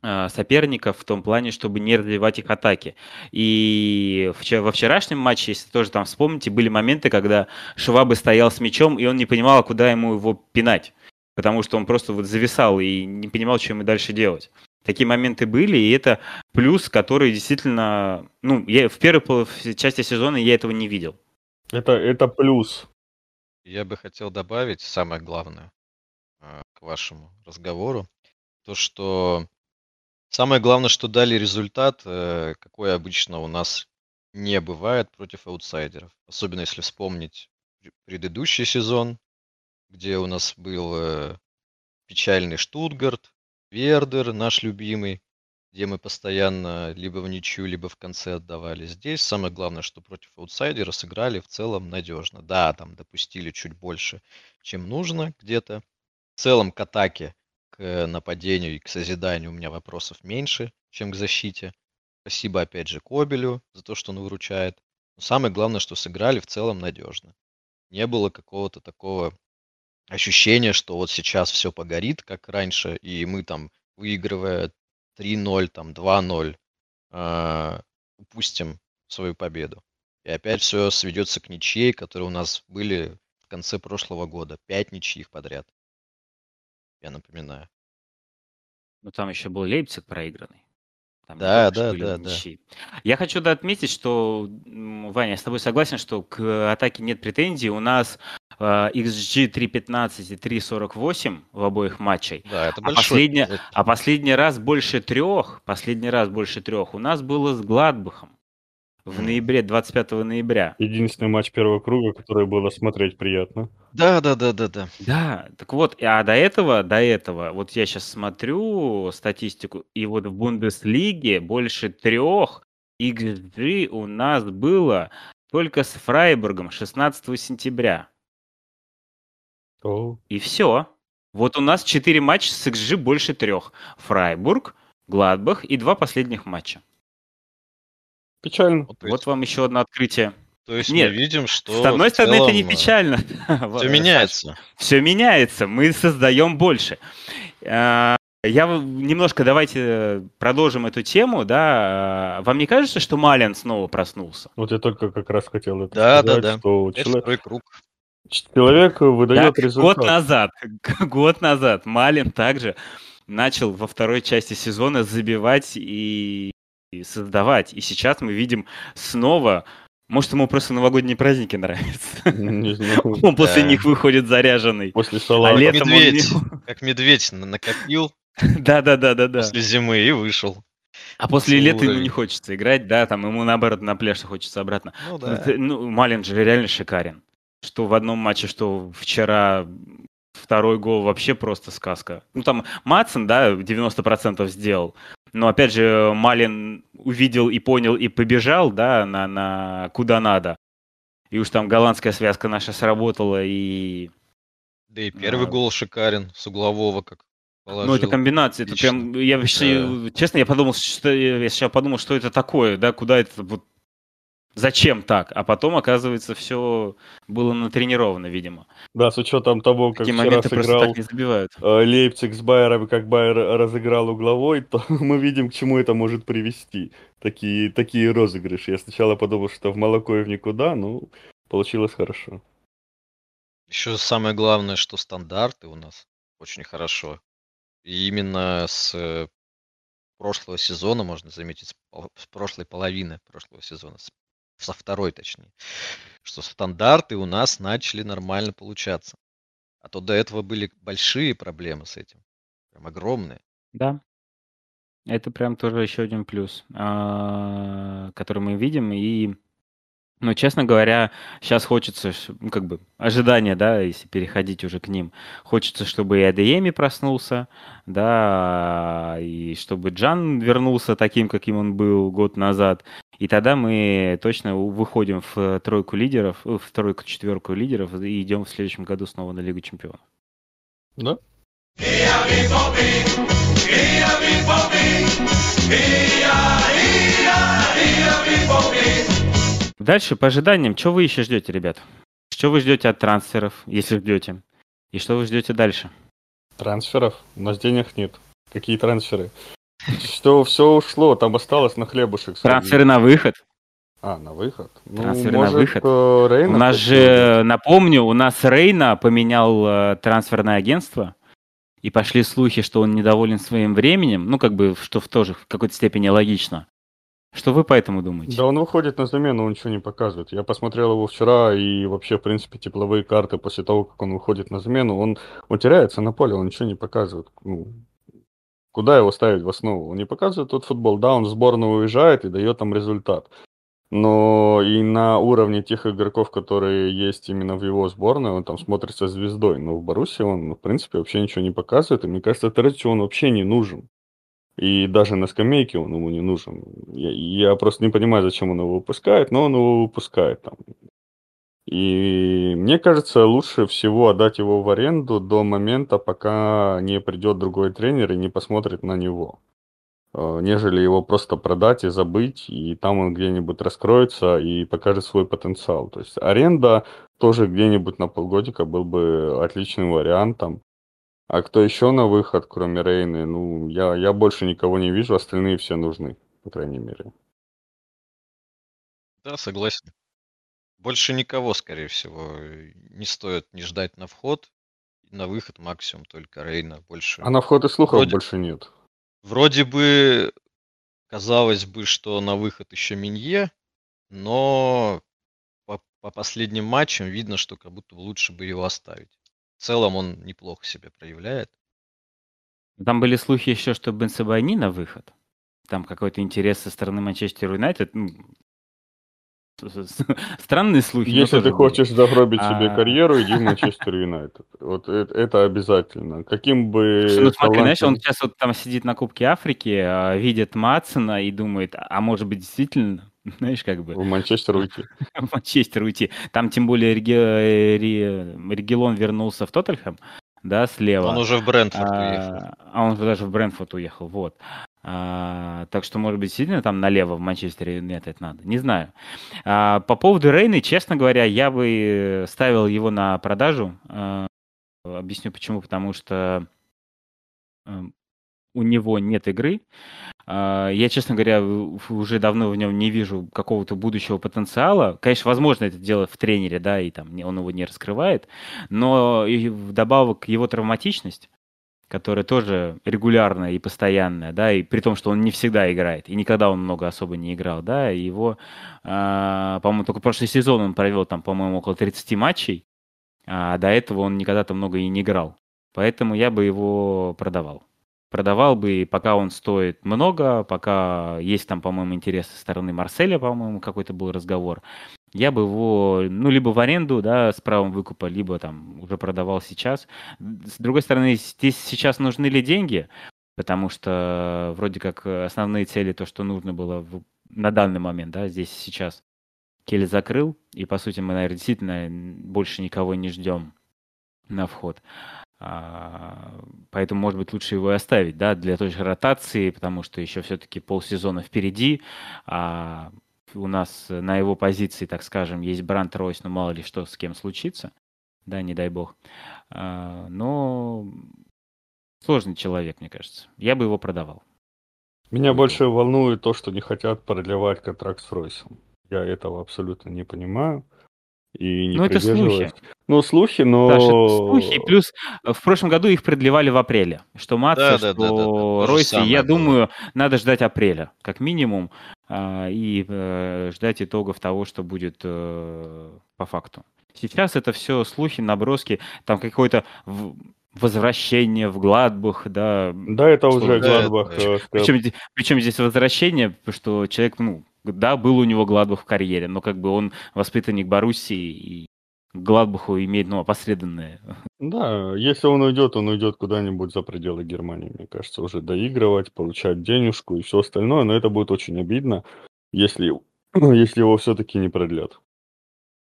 соперников в том плане, чтобы не развивать их атаки. И во вчерашнем матче, если тоже там вспомните, были моменты, когда Швабы стоял с мячом, и он не понимал, куда ему его пинать. Потому что он просто вот зависал и не понимал, что ему дальше делать. Такие моменты были, и это плюс, который действительно... Ну, я в первой части сезона я этого не видел. Это, это плюс. Я бы хотел добавить самое главное а, к вашему разговору. То, что самое главное, что дали результат, э, какой обычно у нас не бывает против аутсайдеров. Особенно если вспомнить пр- предыдущий сезон, где у нас был э, печальный Штутгарт, Вердер, наш любимый, где мы постоянно либо в ничью, либо в конце отдавали. Здесь самое главное, что против аутсайдера сыграли в целом надежно. Да, там допустили чуть больше, чем нужно где-то. В целом к атаке, к нападению и к созиданию у меня вопросов меньше, чем к защите. Спасибо опять же Кобелю за то, что он выручает. Но самое главное, что сыграли в целом надежно. Не было какого-то такого ощущения, что вот сейчас все погорит, как раньше, и мы там, выигрывая 3-0, там 2-0, э, упустим свою победу. И опять все сведется к ничьей, которые у нас были в конце прошлого года. Пять ничьих подряд. Я напоминаю. Ну, там еще был Лейпциг проигранный. Там Да, да, да, да. Я хочу да, отметить, что, Ваня, я с тобой согласен, что к атаке нет претензий. У нас э, XG 3.15 и 3.48 в обоих матчах. Да, это А показатель. А последний раз больше трех, последний раз больше трех у нас было с Гладбахом в ноябре, 25 ноября. Единственный матч первого круга, который было смотреть приятно. Да, да, да, да, да. Да, так вот, а до этого, до этого, вот я сейчас смотрю статистику, и вот в Бундеслиге больше трех XG у нас было только с Фрайбургом 16 сентября. О, И все. Вот у нас 4 матча с XG больше трех. Фрайбург, Гладбах и два последних матча. Печально. Вот, Вот вам еще одно открытие. то есть Нет, мы видим, что С одной стороны, это не целом, э, печально. Все меняется. Все меняется, мы создаем больше. А, Я немножко давайте э, продолжим эту тему, да. Вам не кажется, что Малин снова проснулся? Вот я только как раз хотел это Да, да, сказать, да. что Это чело- второй круг. человек выдает Да, результат. Год назад, (laughs) год назад Малин также начал во второй части сезона забивать и, и создавать. И сейчас мы видим снова, может ему просто новогодние праздники нравятся. Не знаю. (laughs) Он после них выходит заряженный. После А салата. летом медведь. (laughs) Как медведь на- накопил Да, да, да, да, да. после зимы и вышел. А после Целый лета ему не хочется играть, да, там ему наоборот на пляж хочется обратно. Ну Ну, да. Ну, Малин же реально шикарен. Что в одном матче, что вчера второй гол вообще просто сказка. Ну, там Матсон, да, 90% сделал. Но, опять же, Малин увидел и понял и побежал, да, на, на куда надо. И уж там голландская связка наша сработала, и... Да и первый А. гол шикарен с углового, как положил. Ну, это комбинация, это прям... Я вообще, честно, я подумал, что... Я сейчас подумал, что это такое, да, куда это... Вот, зачем так? А потом, оказывается, все было натренировано, видимо. Да, с учетом того, как Такие вчера моменты просто сыграл так не забивают. э, Лейпциг с Байером, как Байер разыграл угловой, то (laughs) мы видим, к чему это может привести. Такие, такие розыгрыши. Я сначала подумал, что в молоко и в никуда, ну, получилось хорошо. Еще самое главное, что стандарты у нас очень хорошо. И именно с э, прошлого сезона, можно заметить, с прошлой половины прошлого сезона, с- со второй точнее, что стандарты у нас начали нормально получаться. А то до этого были большие проблемы с этим. Прям огромные. Да. Это прям тоже еще один плюс, а, который мы видим. И, ну, честно говоря, сейчас хочется, ну, как бы, ожидания, да, если переходить уже к ним. Хочется, чтобы и Адееми проснулся, да, и чтобы Джан вернулся таким, каким он был год назад. И тогда мы точно выходим в тройку лидеров, э, в тройку-четверку лидеров и идем в следующем году снова на Лигу Чемпионов. Да? Дальше по ожиданиям, что вы еще ждете, ребят? Что вы ждете от трансферов, если ждете? И что вы ждете дальше? Трансферов? У нас денег нет. Какие трансферы? Что все ушло, там осталось на хлебушек. Трансферы на выход. А, на выход? Ну, Трансферы на может, выход. э, Рейна У нас же, напомню, у нас Рейна поменял э, трансферное агентство, и пошли слухи, что он недоволен своим временем, ну, как бы, что в тоже в какой-то степени логично. Что вы по этому думаете? Да он выходит на замену, он ничего не показывает. Я посмотрел его вчера, и вообще, в принципе, тепловые карты после того, как он выходит на замену, он, он теряется на поле, он ничего не показывает. Ну, куда его ставить в основу? Он не показывает тот футбол. Да, он в сборную уезжает и дает там результат. Но и на уровне тех игроков, которые есть именно в его сборной, он там смотрится звездой. Но в Баруси он, в принципе, вообще ничего не показывает. И мне кажется, Теречи он вообще не нужен. И даже на скамейке он ему не нужен. Я, я просто не понимаю, зачем он его выпускает, но он его выпускает там. И мне кажется, лучше всего отдать его в аренду до момента, пока не придет другой тренер и не посмотрит на него. Э, нежели его просто продать и забыть, и там он где-нибудь раскроется и покажет свой потенциал. То есть аренда тоже где-нибудь на полгодика был бы отличным вариантом. А кто еще на выход, кроме Рейны? Ну, я, я больше никого не вижу, остальные все нужны, по крайней мере. Да, согласен. Больше никого, скорее всего, не стоит не ждать на вход. На выход максимум только Рейна. Больше. А на вход и слухов Вроде... больше нет. Вроде бы казалось бы, что на выход еще Минье, но по, по последним матчам видно, что как будто лучше бы его оставить. В целом он неплохо себя проявляет. Там были слухи еще, что Бенсебайни на выход. Там какой-то интерес со стороны Манчестер Юнайтед. Ну, Странные слухи. Если ты хочешь были. загробить а... себе карьеру, иди в Манчестер Юнайтед. Вот это, это обязательно. Каким бы... Ну смотри, знаешь, он сейчас вот там сидит на Кубке Африки, а, видит Матсона и думает, а может быть действительно, (laughs) знаешь, как бы... В Манчестер уйти. (laughs) В Манчестер уйти. Там тем более Регелон вернулся в Тоттельхэм, да, слева. Он уже в Брентфорд а, уехал. А он даже в Брентфорд уехал, вот. А, так что, может быть, действительно там налево в Манчестере это надо. Не знаю. А, по поводу Рейны, честно говоря, я бы ставил его на продажу. А, объясню почему. Потому что а, у него нет игры. А, я, честно говоря, уже давно в нем не вижу какого-то будущего потенциала. Конечно, возможно, это дело в тренере, да, и там он его не раскрывает. Но и вдобавок его травматичность которая тоже регулярная и постоянная, да, и при том, что он не всегда играет, и никогда он много особо не играл, да, и его, э, по-моему, только прошлый сезон он провел там, по-моему, около 30 матчей, а до этого он никогда там много и не играл. Поэтому я бы его продавал. Продавал бы, пока он стоит много, пока есть там, по-моему, интерес со стороны Марселя, по-моему, какой-то был разговор я бы его, ну, либо в аренду, да, с правом выкупа, либо там уже продавал сейчас. С другой стороны, здесь сейчас нужны ли деньги? Потому что вроде как основные цели, то, что нужно было в, на данный момент, да, здесь сейчас Келли закрыл, и, по сути, мы, наверное, действительно больше никого не ждем на вход. А, поэтому, может быть, лучше его и оставить, да, для той же ротации, потому что еще все-таки полсезона впереди, а у нас на его позиции, так скажем, есть Брант Ройс, но мало ли что с кем случится, да, не дай бог. А, но сложный человек, мне кажется. Я бы его продавал. Меня больше волнует то, что не хотят продлевать контракт с Ройсом. Я этого абсолютно не понимаю. И не ну, это слухи. Ну, слухи, но... Саша, слухи. Плюс э, в прошлом году их продлевали в апреле. Что Матса, да, что да, да, да, Ройси. Я думаю, надо ждать апреля, как минимум, и э, ждать итогов того, что будет э, по факту. Сейчас это все слухи, наброски, там какое-то возвращение в Гладбах, да. Да, это уже Гладбах. Да, причем, причем здесь возвращение, что человек, ну, да, был у него Гладбах в карьере, но как бы он воспитанник Боруссии и Гладбаху имеет, ну, опосредованное. Да, если он уйдет, он уйдет куда-нибудь за пределы Германии, мне кажется, уже доигрывать, получать денежку и все остальное, но это будет очень обидно, если, (clears throat) если его все-таки не продлят.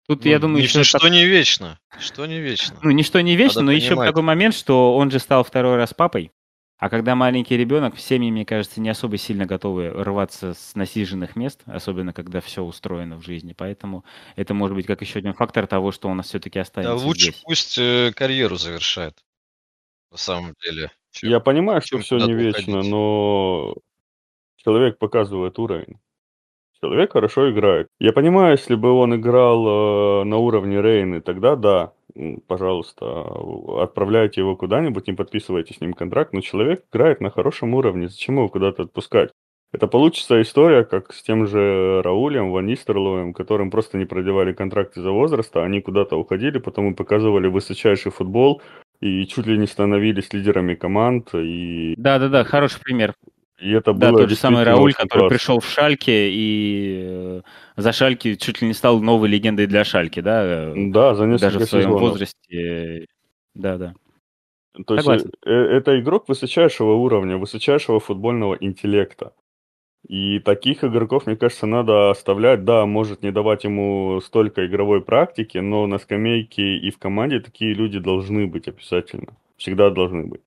Тут, ну, я думаю, еще... Что так... не вечно. Что не вечно. Ну, ничто не вечно, Надо но понимать. еще такой момент, что он же стал второй раз папой. А когда маленький ребенок, семьи, мне кажется, не особо сильно готовы рваться с насиженных мест, особенно когда все устроено в жизни. Поэтому это может быть как еще один фактор того, что у нас все-таки останется Да лучше здесь. пусть э, карьеру завершает, на самом деле. Чем, Я понимаю, что все не вечно, уходить. но человек показывает уровень. Человек хорошо играет. Я понимаю, если бы он играл э, на уровне Рейны, тогда да, пожалуйста, отправляйте его куда-нибудь, не подписывайте с ним контракт, но человек играет на хорошем уровне, зачем его куда-то отпускать? Это получится история, как с тем же Раулем, Ван Нистерлоем, которым просто не продлевали контракт из-за возраста, они куда-то уходили, потом и показывали высочайший футбол, и чуть ли не становились лидерами команд. И... Да-да-да, хороший пример. И это да, было тот же самый Рауль, который классно. пришел в Шальке и э, за Шальки чуть ли не стал новой легендой для Шальки, да? Да, за несколько Даже в своем сезонов. возрасте. Да, да. То есть Согласен. э, это игрок высочайшего уровня, высочайшего футбольного интеллекта. И таких игроков, мне кажется, надо оставлять. Да, может не давать ему столько игровой практики, но на скамейке и в команде такие люди должны быть обязательно. Всегда должны быть.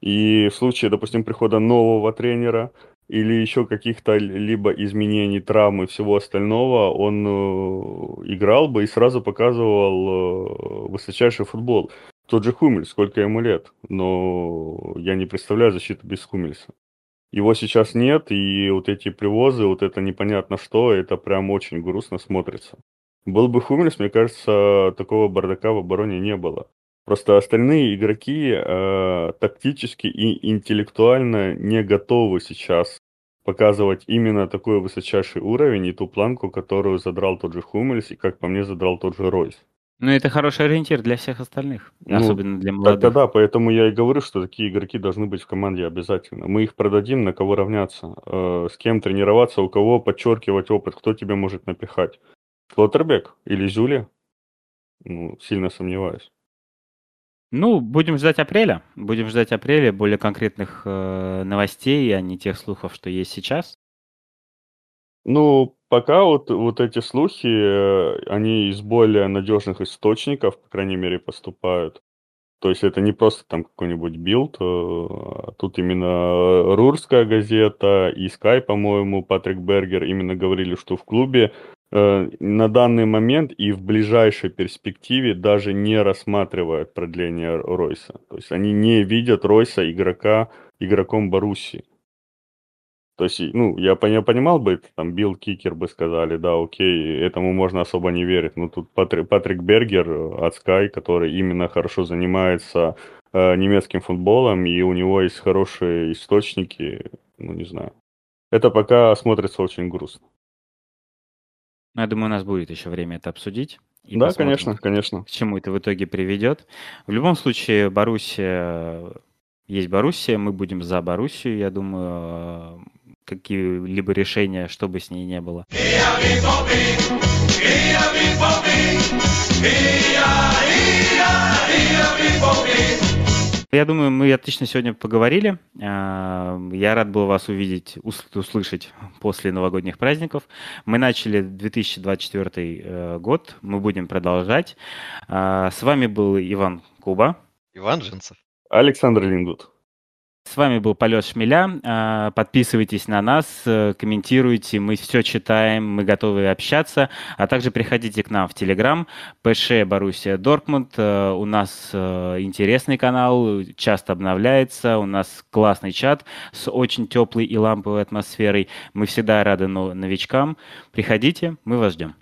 И в случае, допустим, прихода нового тренера или еще каких-то либо изменений, травм и всего остального, он э, играл бы и сразу показывал э, высочайший футбол. Тот же Хумель, сколько ему лет, но я не представляю защиту без Хумельса. Его сейчас нет, и вот эти привозы, вот это непонятно что, это прям очень грустно смотрится. Был бы Хумельс, мне кажется, такого бардака в обороне не было. Просто остальные игроки э, тактически и интеллектуально не готовы сейчас показывать именно такой высочайший уровень и ту планку, которую задрал тот же Хумельс и, как по мне, задрал тот же Ройс. Ну, это хороший ориентир для всех остальных, Ну, особенно для молодых. да, поэтому я и говорю, что такие игроки должны быть в команде обязательно. Мы их продадим, на кого равняться, э, с кем тренироваться, у кого подчеркивать опыт, кто тебя может напихать. Шлоттербек или Зюля? Ну, сильно сомневаюсь. Ну, будем ждать апреля. Будем ждать апреля более конкретных э, новостей, а не тех слухов, что есть сейчас. Ну, пока вот, вот эти слухи, э, они из более надежных источников, по крайней мере, поступают. То есть это не просто там какой-нибудь Bild, э, а тут именно Рурская газета и Sky, по-моему, Патрик Бергер именно говорили, что в клубе на данный момент и в ближайшей перспективе даже не рассматривают продление Ройса. То есть они не видят Ройса игрока игроком Боруссии. То есть, ну, я, пон- я понимал бы, там Билл Кикер бы сказали, да, окей, этому можно особо не верить. Но тут Патри- Патрик Бергер э, от Sky, который именно хорошо занимается э, немецким футболом, и у него есть хорошие источники, ну, не знаю. Это пока смотрится очень грустно. Ну, Я думаю, у нас будет еще время это обсудить. И да, посмотрим, конечно, конечно. к чему это в итоге приведет. В любом случае, Боруссия есть Боруссия, мы будем за Боруссию, я думаю, э, какие-либо решения, что бы с ней не было. Я думаю, мы отлично сегодня поговорили. А, Я рад был вас увидеть, ус- услышать после новогодних праздников. Мы начали 2024 э, год, мы будем продолжать. А, С вами был Иван Куба. Иван Жинцев. Александр Лингут. С вами был Полет Шмеля. А, Подписывайтесь на нас, э, комментируйте, мы все читаем, мы готовы общаться. А также приходите к нам в Телеграм, ПШ Боруссия Дортмунд. Э, У нас э, интересный канал, часто обновляется, у нас классный чат с очень теплой и ламповой атмосферой. Мы всегда рады но- новичкам. Приходите, мы вас ждем.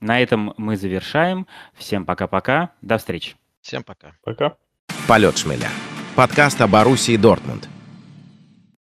На этом мы завершаем. Всем пока-пока. До встречи. Всем пока. Пока. Полет шмеля. Подкаст о Боруссии Дортмунд.